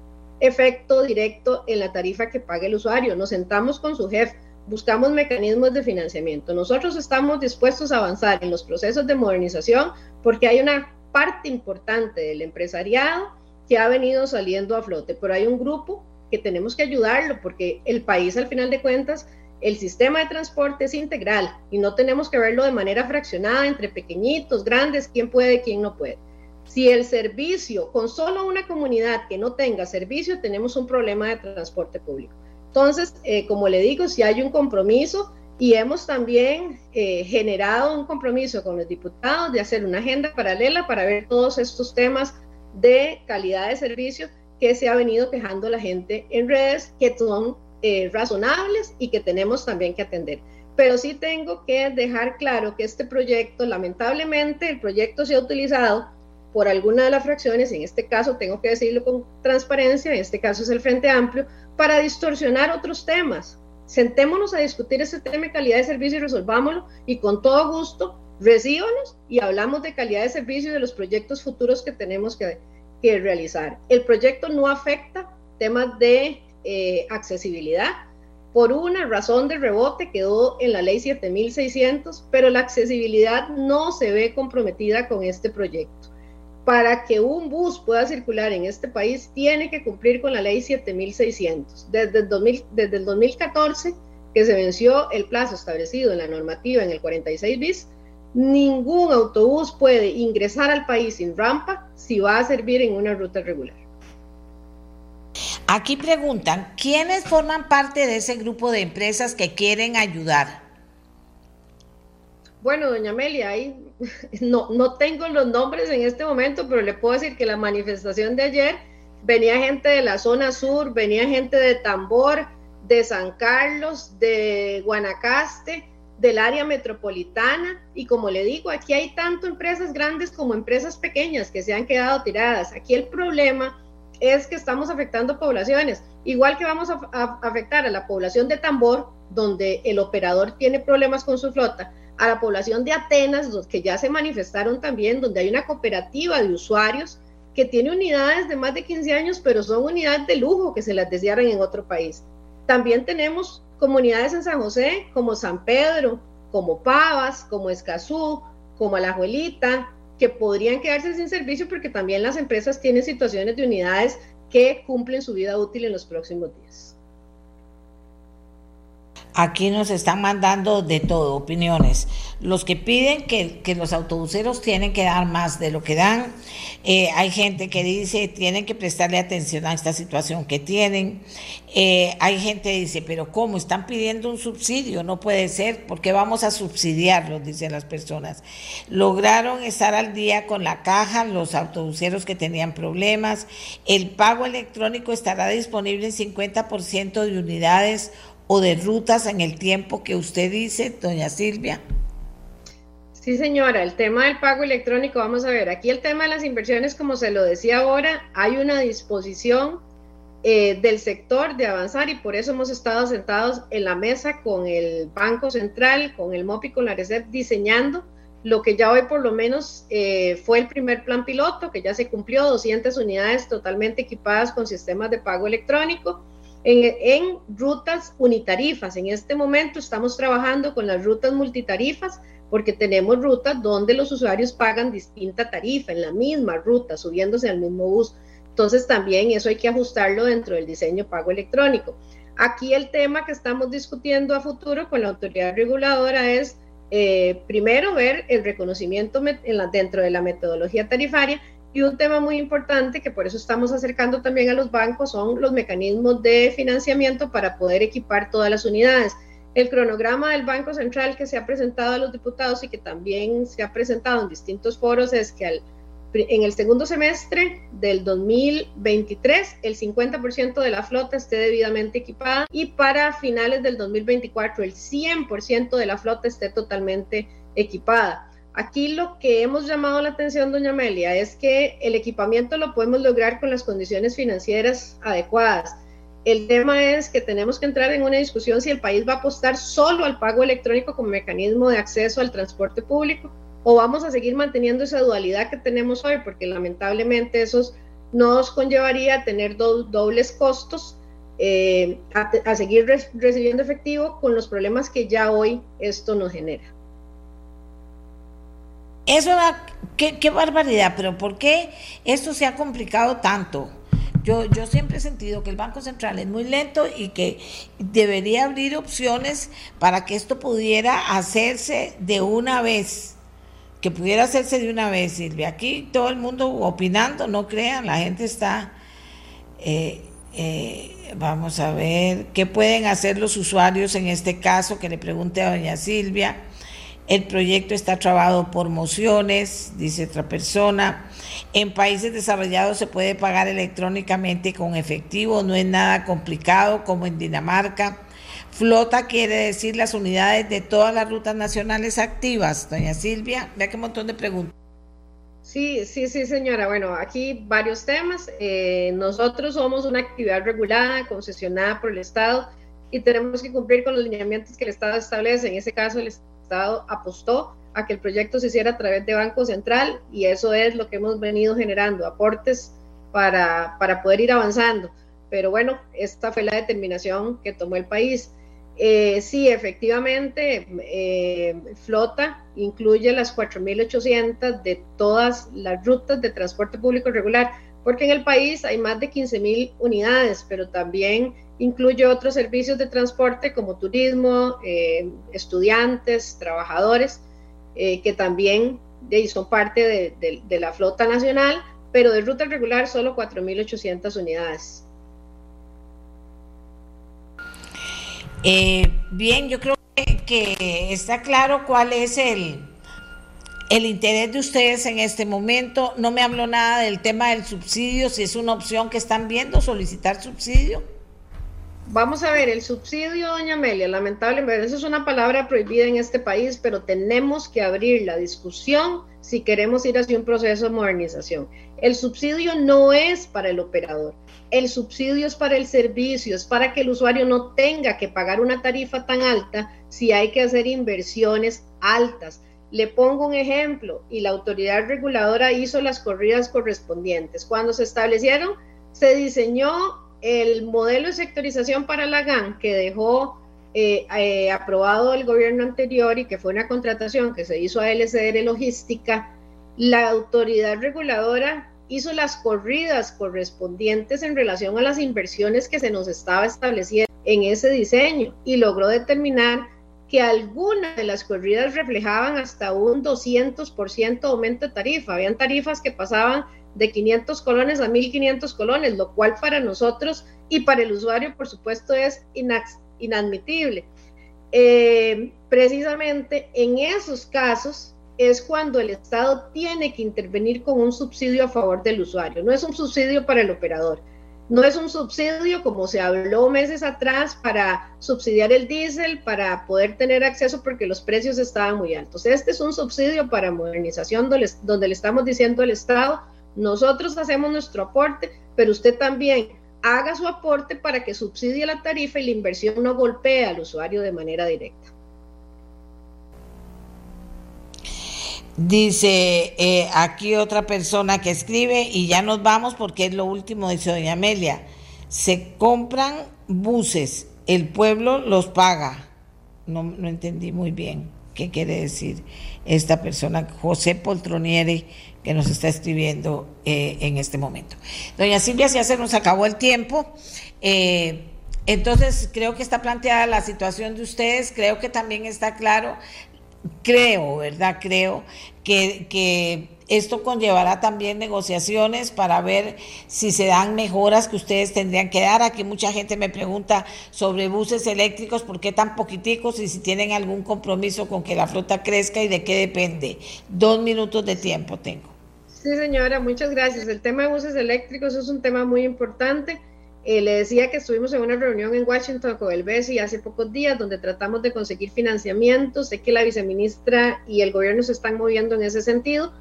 efecto directo en la tarifa que paga el usuario. Nos sentamos con su jefe buscamos mecanismos de financiamiento. Nosotros estamos dispuestos a avanzar en los procesos de modernización porque hay una parte importante del empresariado que ha venido saliendo a flote, pero hay un grupo que tenemos que ayudarlo porque el país al final de cuentas, el sistema de transporte es integral y no tenemos que verlo de manera fraccionada entre pequeñitos, grandes, quién puede, quién no puede. Si el servicio, con solo una comunidad que no tenga servicio, tenemos un problema de transporte público. Entonces, eh, como le digo, si hay un compromiso y hemos también eh, generado un compromiso con los diputados de hacer una agenda paralela para ver todos estos temas de calidad de servicio que se ha venido quejando la gente en redes, que son eh, razonables y que tenemos también que atender. Pero sí tengo que dejar claro que este proyecto, lamentablemente, el proyecto se ha utilizado por alguna de las fracciones, en este caso tengo que decirlo con transparencia, en este caso es el Frente Amplio, para distorsionar otros temas. Sentémonos a discutir ese tema de calidad de servicio y resolvámoslo y con todo gusto recíbanos y hablamos de calidad de servicio y de los proyectos futuros que tenemos que, realizar. El proyecto no afecta temas de eh, accesibilidad. Por una razón de rebote quedó en la ley 7600, pero la accesibilidad no se ve comprometida con este proyecto para que un bus pueda circular en este país tiene que cumplir con la ley 7600. Desde el, 2000, desde el 2014, que se venció el plazo establecido en la normativa en el 46 bis, ningún autobús puede ingresar al país sin rampa si va a servir en una ruta regular. Aquí preguntan, ¿quiénes forman parte de ese grupo de empresas que quieren ayudar? Bueno, doña Amelia, ahí no, no tengo los nombres en este momento, pero le puedo decir que la manifestación de ayer venía gente de la zona sur, venía gente de Tambor, de San Carlos, de Guanacaste, del área metropolitana y como le digo, aquí hay tanto empresas grandes como empresas pequeñas que se han quedado tiradas. Aquí el problema es que estamos afectando poblaciones, igual que vamos a, a afectar a la población de Tambor, donde el operador tiene problemas con su flota, a la población de Atenas, los que ya se manifestaron también, donde hay una cooperativa de usuarios que tiene unidades de más de 15 años, pero son unidades de lujo que se las desearan en otro país. También tenemos comunidades en San José, como San Pedro, como Pavas, como Escazú, como Alajuelita, que podrían quedarse sin servicio porque también las empresas tienen situaciones de unidades que cumplen su vida útil en los próximos días. Aquí nos están mandando de todo, opiniones. Los que piden que, los autobuseros tienen que dar más de lo que dan. Eh, hay gente que dice tienen que prestarle atención a esta situación que tienen. Eh, hay gente que dice, pero ¿cómo? Están pidiendo un subsidio. No puede ser. porque vamos a subsidiarlos? Dicen las personas. Lograron estar al día con la caja los autobuseros que tenían problemas. El pago electrónico estará disponible en 50% de unidades o de rutas en el tiempo que usted dice, doña Silvia? Sí, señora, el tema del pago electrónico, vamos a ver, aquí el tema de las inversiones, como se lo decía ahora, hay una disposición eh, del sector de avanzar y por eso hemos estado sentados en la mesa con el Banco Central, con el MOPI, con la RECEP, diseñando lo que ya hoy por lo menos eh, fue el primer plan piloto, que ya se cumplió, 200 unidades totalmente equipadas con sistemas de pago electrónico en, rutas unitarifas. En este momento estamos trabajando con las rutas multitarifas porque tenemos rutas donde los usuarios pagan distinta tarifa en la misma ruta, subiéndose al mismo bus. Entonces también eso hay que ajustarlo dentro del diseño pago electrónico. Aquí el tema que estamos discutiendo a futuro con la autoridad reguladora es, eh, primero, ver el reconocimiento dentro de la metodología tarifaria y un tema muy importante que por eso estamos acercando también a los bancos son los mecanismos de financiamiento para poder equipar todas las unidades. El cronograma del Banco Central que se ha presentado a los diputados y que también se ha presentado en distintos foros es que al en el segundo semestre del 2023 el 50% de la flota esté debidamente equipada y para finales del 2024 el 100% de la flota esté totalmente equipada. Aquí lo que hemos llamado la atención, doña Amelia, es que el equipamiento lo podemos lograr con las condiciones financieras adecuadas. El tema es que tenemos que entrar en una discusión si el país va a apostar solo al pago electrónico como mecanismo de acceso al transporte público o vamos a seguir manteniendo esa dualidad que tenemos hoy, porque lamentablemente eso nos conllevaría a tener dobles costos, eh, a, seguir recibiendo efectivo con los problemas que ya hoy esto nos genera. Eso, qué, qué barbaridad, pero ¿por qué esto se ha complicado tanto? Yo, yo siempre he sentido que el Banco Central es muy lento y que debería abrir opciones para que esto pudiera hacerse de una vez que pudiera hacerse de una vez, Silvia. Aquí todo el mundo opinando, no crean, la gente está... Eh, eh, vamos a ver qué pueden hacer los usuarios en este caso, que le pregunte a doña Silvia. El proyecto está trabado por mociones, dice otra persona. En países desarrollados se puede pagar electrónicamente con efectivo, no es nada complicado como en Dinamarca. Flota quiere decir las unidades de todas las rutas nacionales activas. Doña Silvia, vea qué montón de preguntas. Sí, sí, sí, señora. Bueno, aquí varios temas. Eh, nosotros somos una actividad regulada, concesionada por el Estado y tenemos que cumplir con los lineamientos que el Estado establece. En ese caso, el Estado apostó a que el proyecto se hiciera a través de Banco Central y eso es lo que hemos venido generando, aportes para, para poder ir avanzando. Pero bueno, esta fue la determinación que tomó el país. Eh, sí, efectivamente, eh, flota incluye las 4.800 de todas las rutas de transporte público regular, porque en el país hay más de 15.000 unidades, pero también incluye otros servicios de transporte como turismo, eh, estudiantes, trabajadores, que también son parte de la flota nacional, pero de ruta regular solo 4.800 unidades. Eh, bien, yo creo que, está claro cuál es el, el interés de ustedes en este momento. No me habló nada del tema del subsidio, si es una opción que están viendo, solicitar subsidio. Vamos a ver, el subsidio, doña Amelia, lamentablemente, eso es una palabra prohibida en este país, pero tenemos que abrir la discusión si queremos ir hacia un proceso de modernización. El subsidio no es para el operador, el subsidio es para el servicio, es para que el usuario no tenga que pagar una tarifa tan alta si hay que hacer inversiones altas. Le pongo un ejemplo, y la autoridad reguladora hizo las corridas correspondientes. Cuando se establecieron, se diseñó el modelo de sectorización para la GAN que dejó eh, eh, aprobado el gobierno anterior y que fue una contratación que se hizo a LCR Logística. La autoridad reguladora hizo las corridas correspondientes en relación a las inversiones que se nos estaba estableciendo en ese diseño y logró determinar que algunas de las corridas reflejaban hasta un 200% aumento de tarifa. Habían tarifas que pasaban de 500 colones a 1500 colones, lo cual para nosotros y para el usuario, por supuesto, es inadmitible. Eh, precisamente en esos casos es cuando el Estado tiene que intervenir con un subsidio a favor del usuario. No es un subsidio para el operador. No es un subsidio como se habló meses atrás para subsidiar el diésel, para poder tener acceso porque los precios estaban muy altos. Este es un subsidio para modernización donde, le estamos diciendo al Estado, nosotros hacemos nuestro aporte, pero usted también haga su aporte para que subsidie la tarifa y la inversión no golpee al usuario de manera directa. Dice eh, aquí otra persona que escribe y ya nos vamos porque es lo último, dice doña Amelia. Se compran buses, el pueblo los paga. No, no entendí muy bien qué quiere decir esta persona, José Poltronieri, que nos está escribiendo eh, en este momento. Doña Silvia, ya se nos acabó el tiempo. Eh, entonces, creo que está planteada la situación de ustedes, creo que también está claro creo, ¿verdad? Creo que, que, esto conllevará también negociaciones para ver si se dan mejoras que ustedes tendrían que dar. Aquí mucha gente me pregunta sobre buses eléctricos, ¿por qué tan poquiticos? Y si tienen algún compromiso con que la flota crezca y de qué depende. Dos minutos de tiempo tengo. Sí, señora, muchas gracias. El tema de buses eléctricos es un tema muy importante. Eh, le decía que estuvimos en una reunión en Washington con el BESI hace pocos días donde tratamos de conseguir financiamiento. Sé que la viceministra y el gobierno se están moviendo en ese sentido.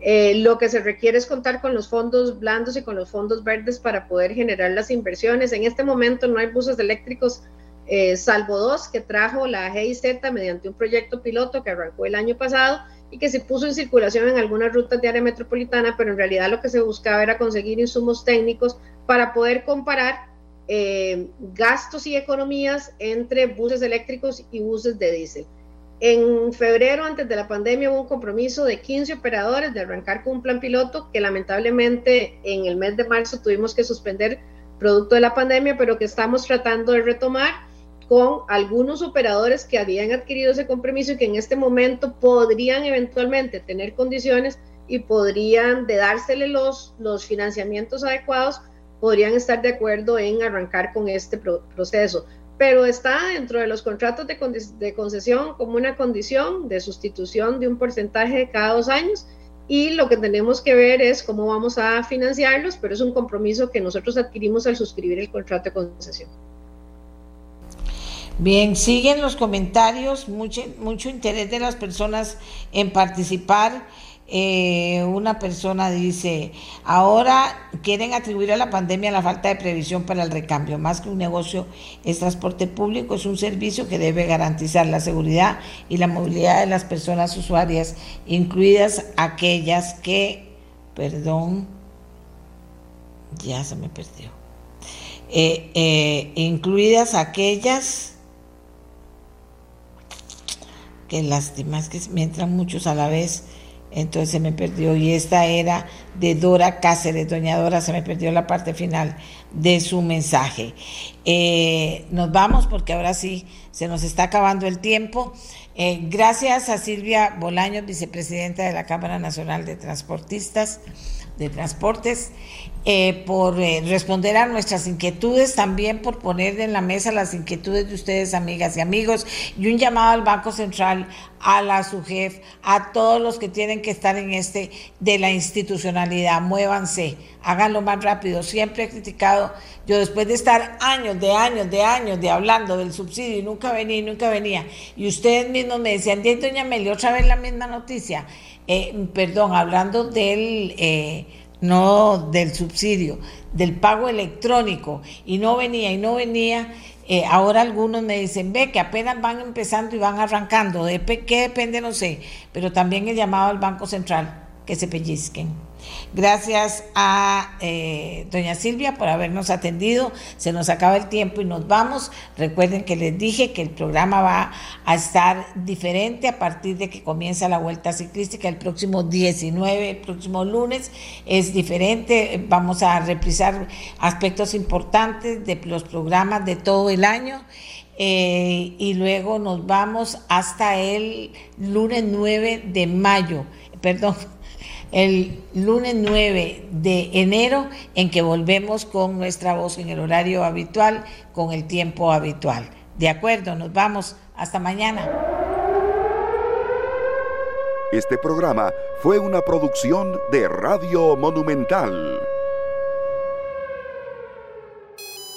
Eh, lo que se requiere es contar con los fondos blandos y con los fondos verdes para poder generar las inversiones. En este momento no hay buses eléctricos, eh, salvo dos que trajo la GIZ mediante un proyecto piloto que arrancó el año pasado y que se puso en circulación en algunas rutas de área metropolitana, pero en realidad lo que se buscaba era conseguir insumos técnicos para poder comparar eh, gastos y economías entre buses eléctricos y buses de diésel. En febrero, antes de la pandemia, hubo un compromiso de 15 operadores de arrancar con un plan piloto que lamentablemente en el mes de marzo tuvimos que suspender producto de la pandemia, pero que estamos tratando de retomar con algunos operadores que habían adquirido ese compromiso y que en este momento podrían eventualmente tener condiciones y podrían, de dársele los, los financiamientos adecuados, podrían estar de acuerdo en arrancar con este proceso. Pero está dentro de los contratos de, de concesión como una condición de sustitución de un porcentaje de cada dos años y lo que tenemos que ver es cómo vamos a financiarlos, pero es un compromiso que nosotros adquirimos al suscribir el contrato de concesión. Bien, siguen los comentarios, mucho, mucho interés de las personas en participar. Eh, una persona dice, ahora quieren atribuir a la pandemia la falta de previsión para el recambio. Más que un negocio, es transporte público, es un servicio que debe garantizar la seguridad y la movilidad de las personas usuarias, incluidas aquellas que, perdón, ya se me perdió, eh, eh, incluidas aquellas Qué lástima, es que me entran muchos a la vez, entonces se me perdió. Y esta era de Dora Cáceres, doña Dora, se me perdió la parte final de su mensaje. Eh, nos vamos porque ahora sí se nos está acabando el tiempo. Eh, gracias a Silvia Bolaños, vicepresidenta de la Cámara Nacional de Transportistas de Transportes. Eh, por eh, responder a nuestras inquietudes, también por poner en la mesa las inquietudes de ustedes, amigas y amigos, y un llamado al Banco Central, a la SUGEF, a todos los que tienen que estar en este de la institucionalidad, muévanse, háganlo más rápido. Siempre he criticado, yo después de estar años, de años, de años, de hablando del subsidio, y nunca venía, y nunca venía, y ustedes mismos me decían, doña Meli, otra vez la misma noticia, eh, perdón, hablando del no del subsidio, del pago electrónico, y no venía y no venía. Eh, ahora algunos me dicen, ve que apenas van empezando y van arrancando, ¿de qué depende? No sé, pero también el llamado al Banco Central, que se pellizquen. Gracias a eh, doña Silvia por habernos atendido. Se nos acaba el tiempo y nos vamos. Recuerden que les dije que el programa va a estar diferente a partir de que comienza la vuelta ciclística el próximo 19, el próximo lunes. Es diferente. Vamos a reprisar aspectos importantes de los programas de todo el año. Eh, y luego nos vamos hasta el lunes 9 de mayo, perdón, el lunes 9 de enero en que volvemos con nuestra voz en el horario habitual, con el tiempo habitual. De acuerdo, nos vamos. Hasta mañana. Este programa fue una producción de Radio Monumental.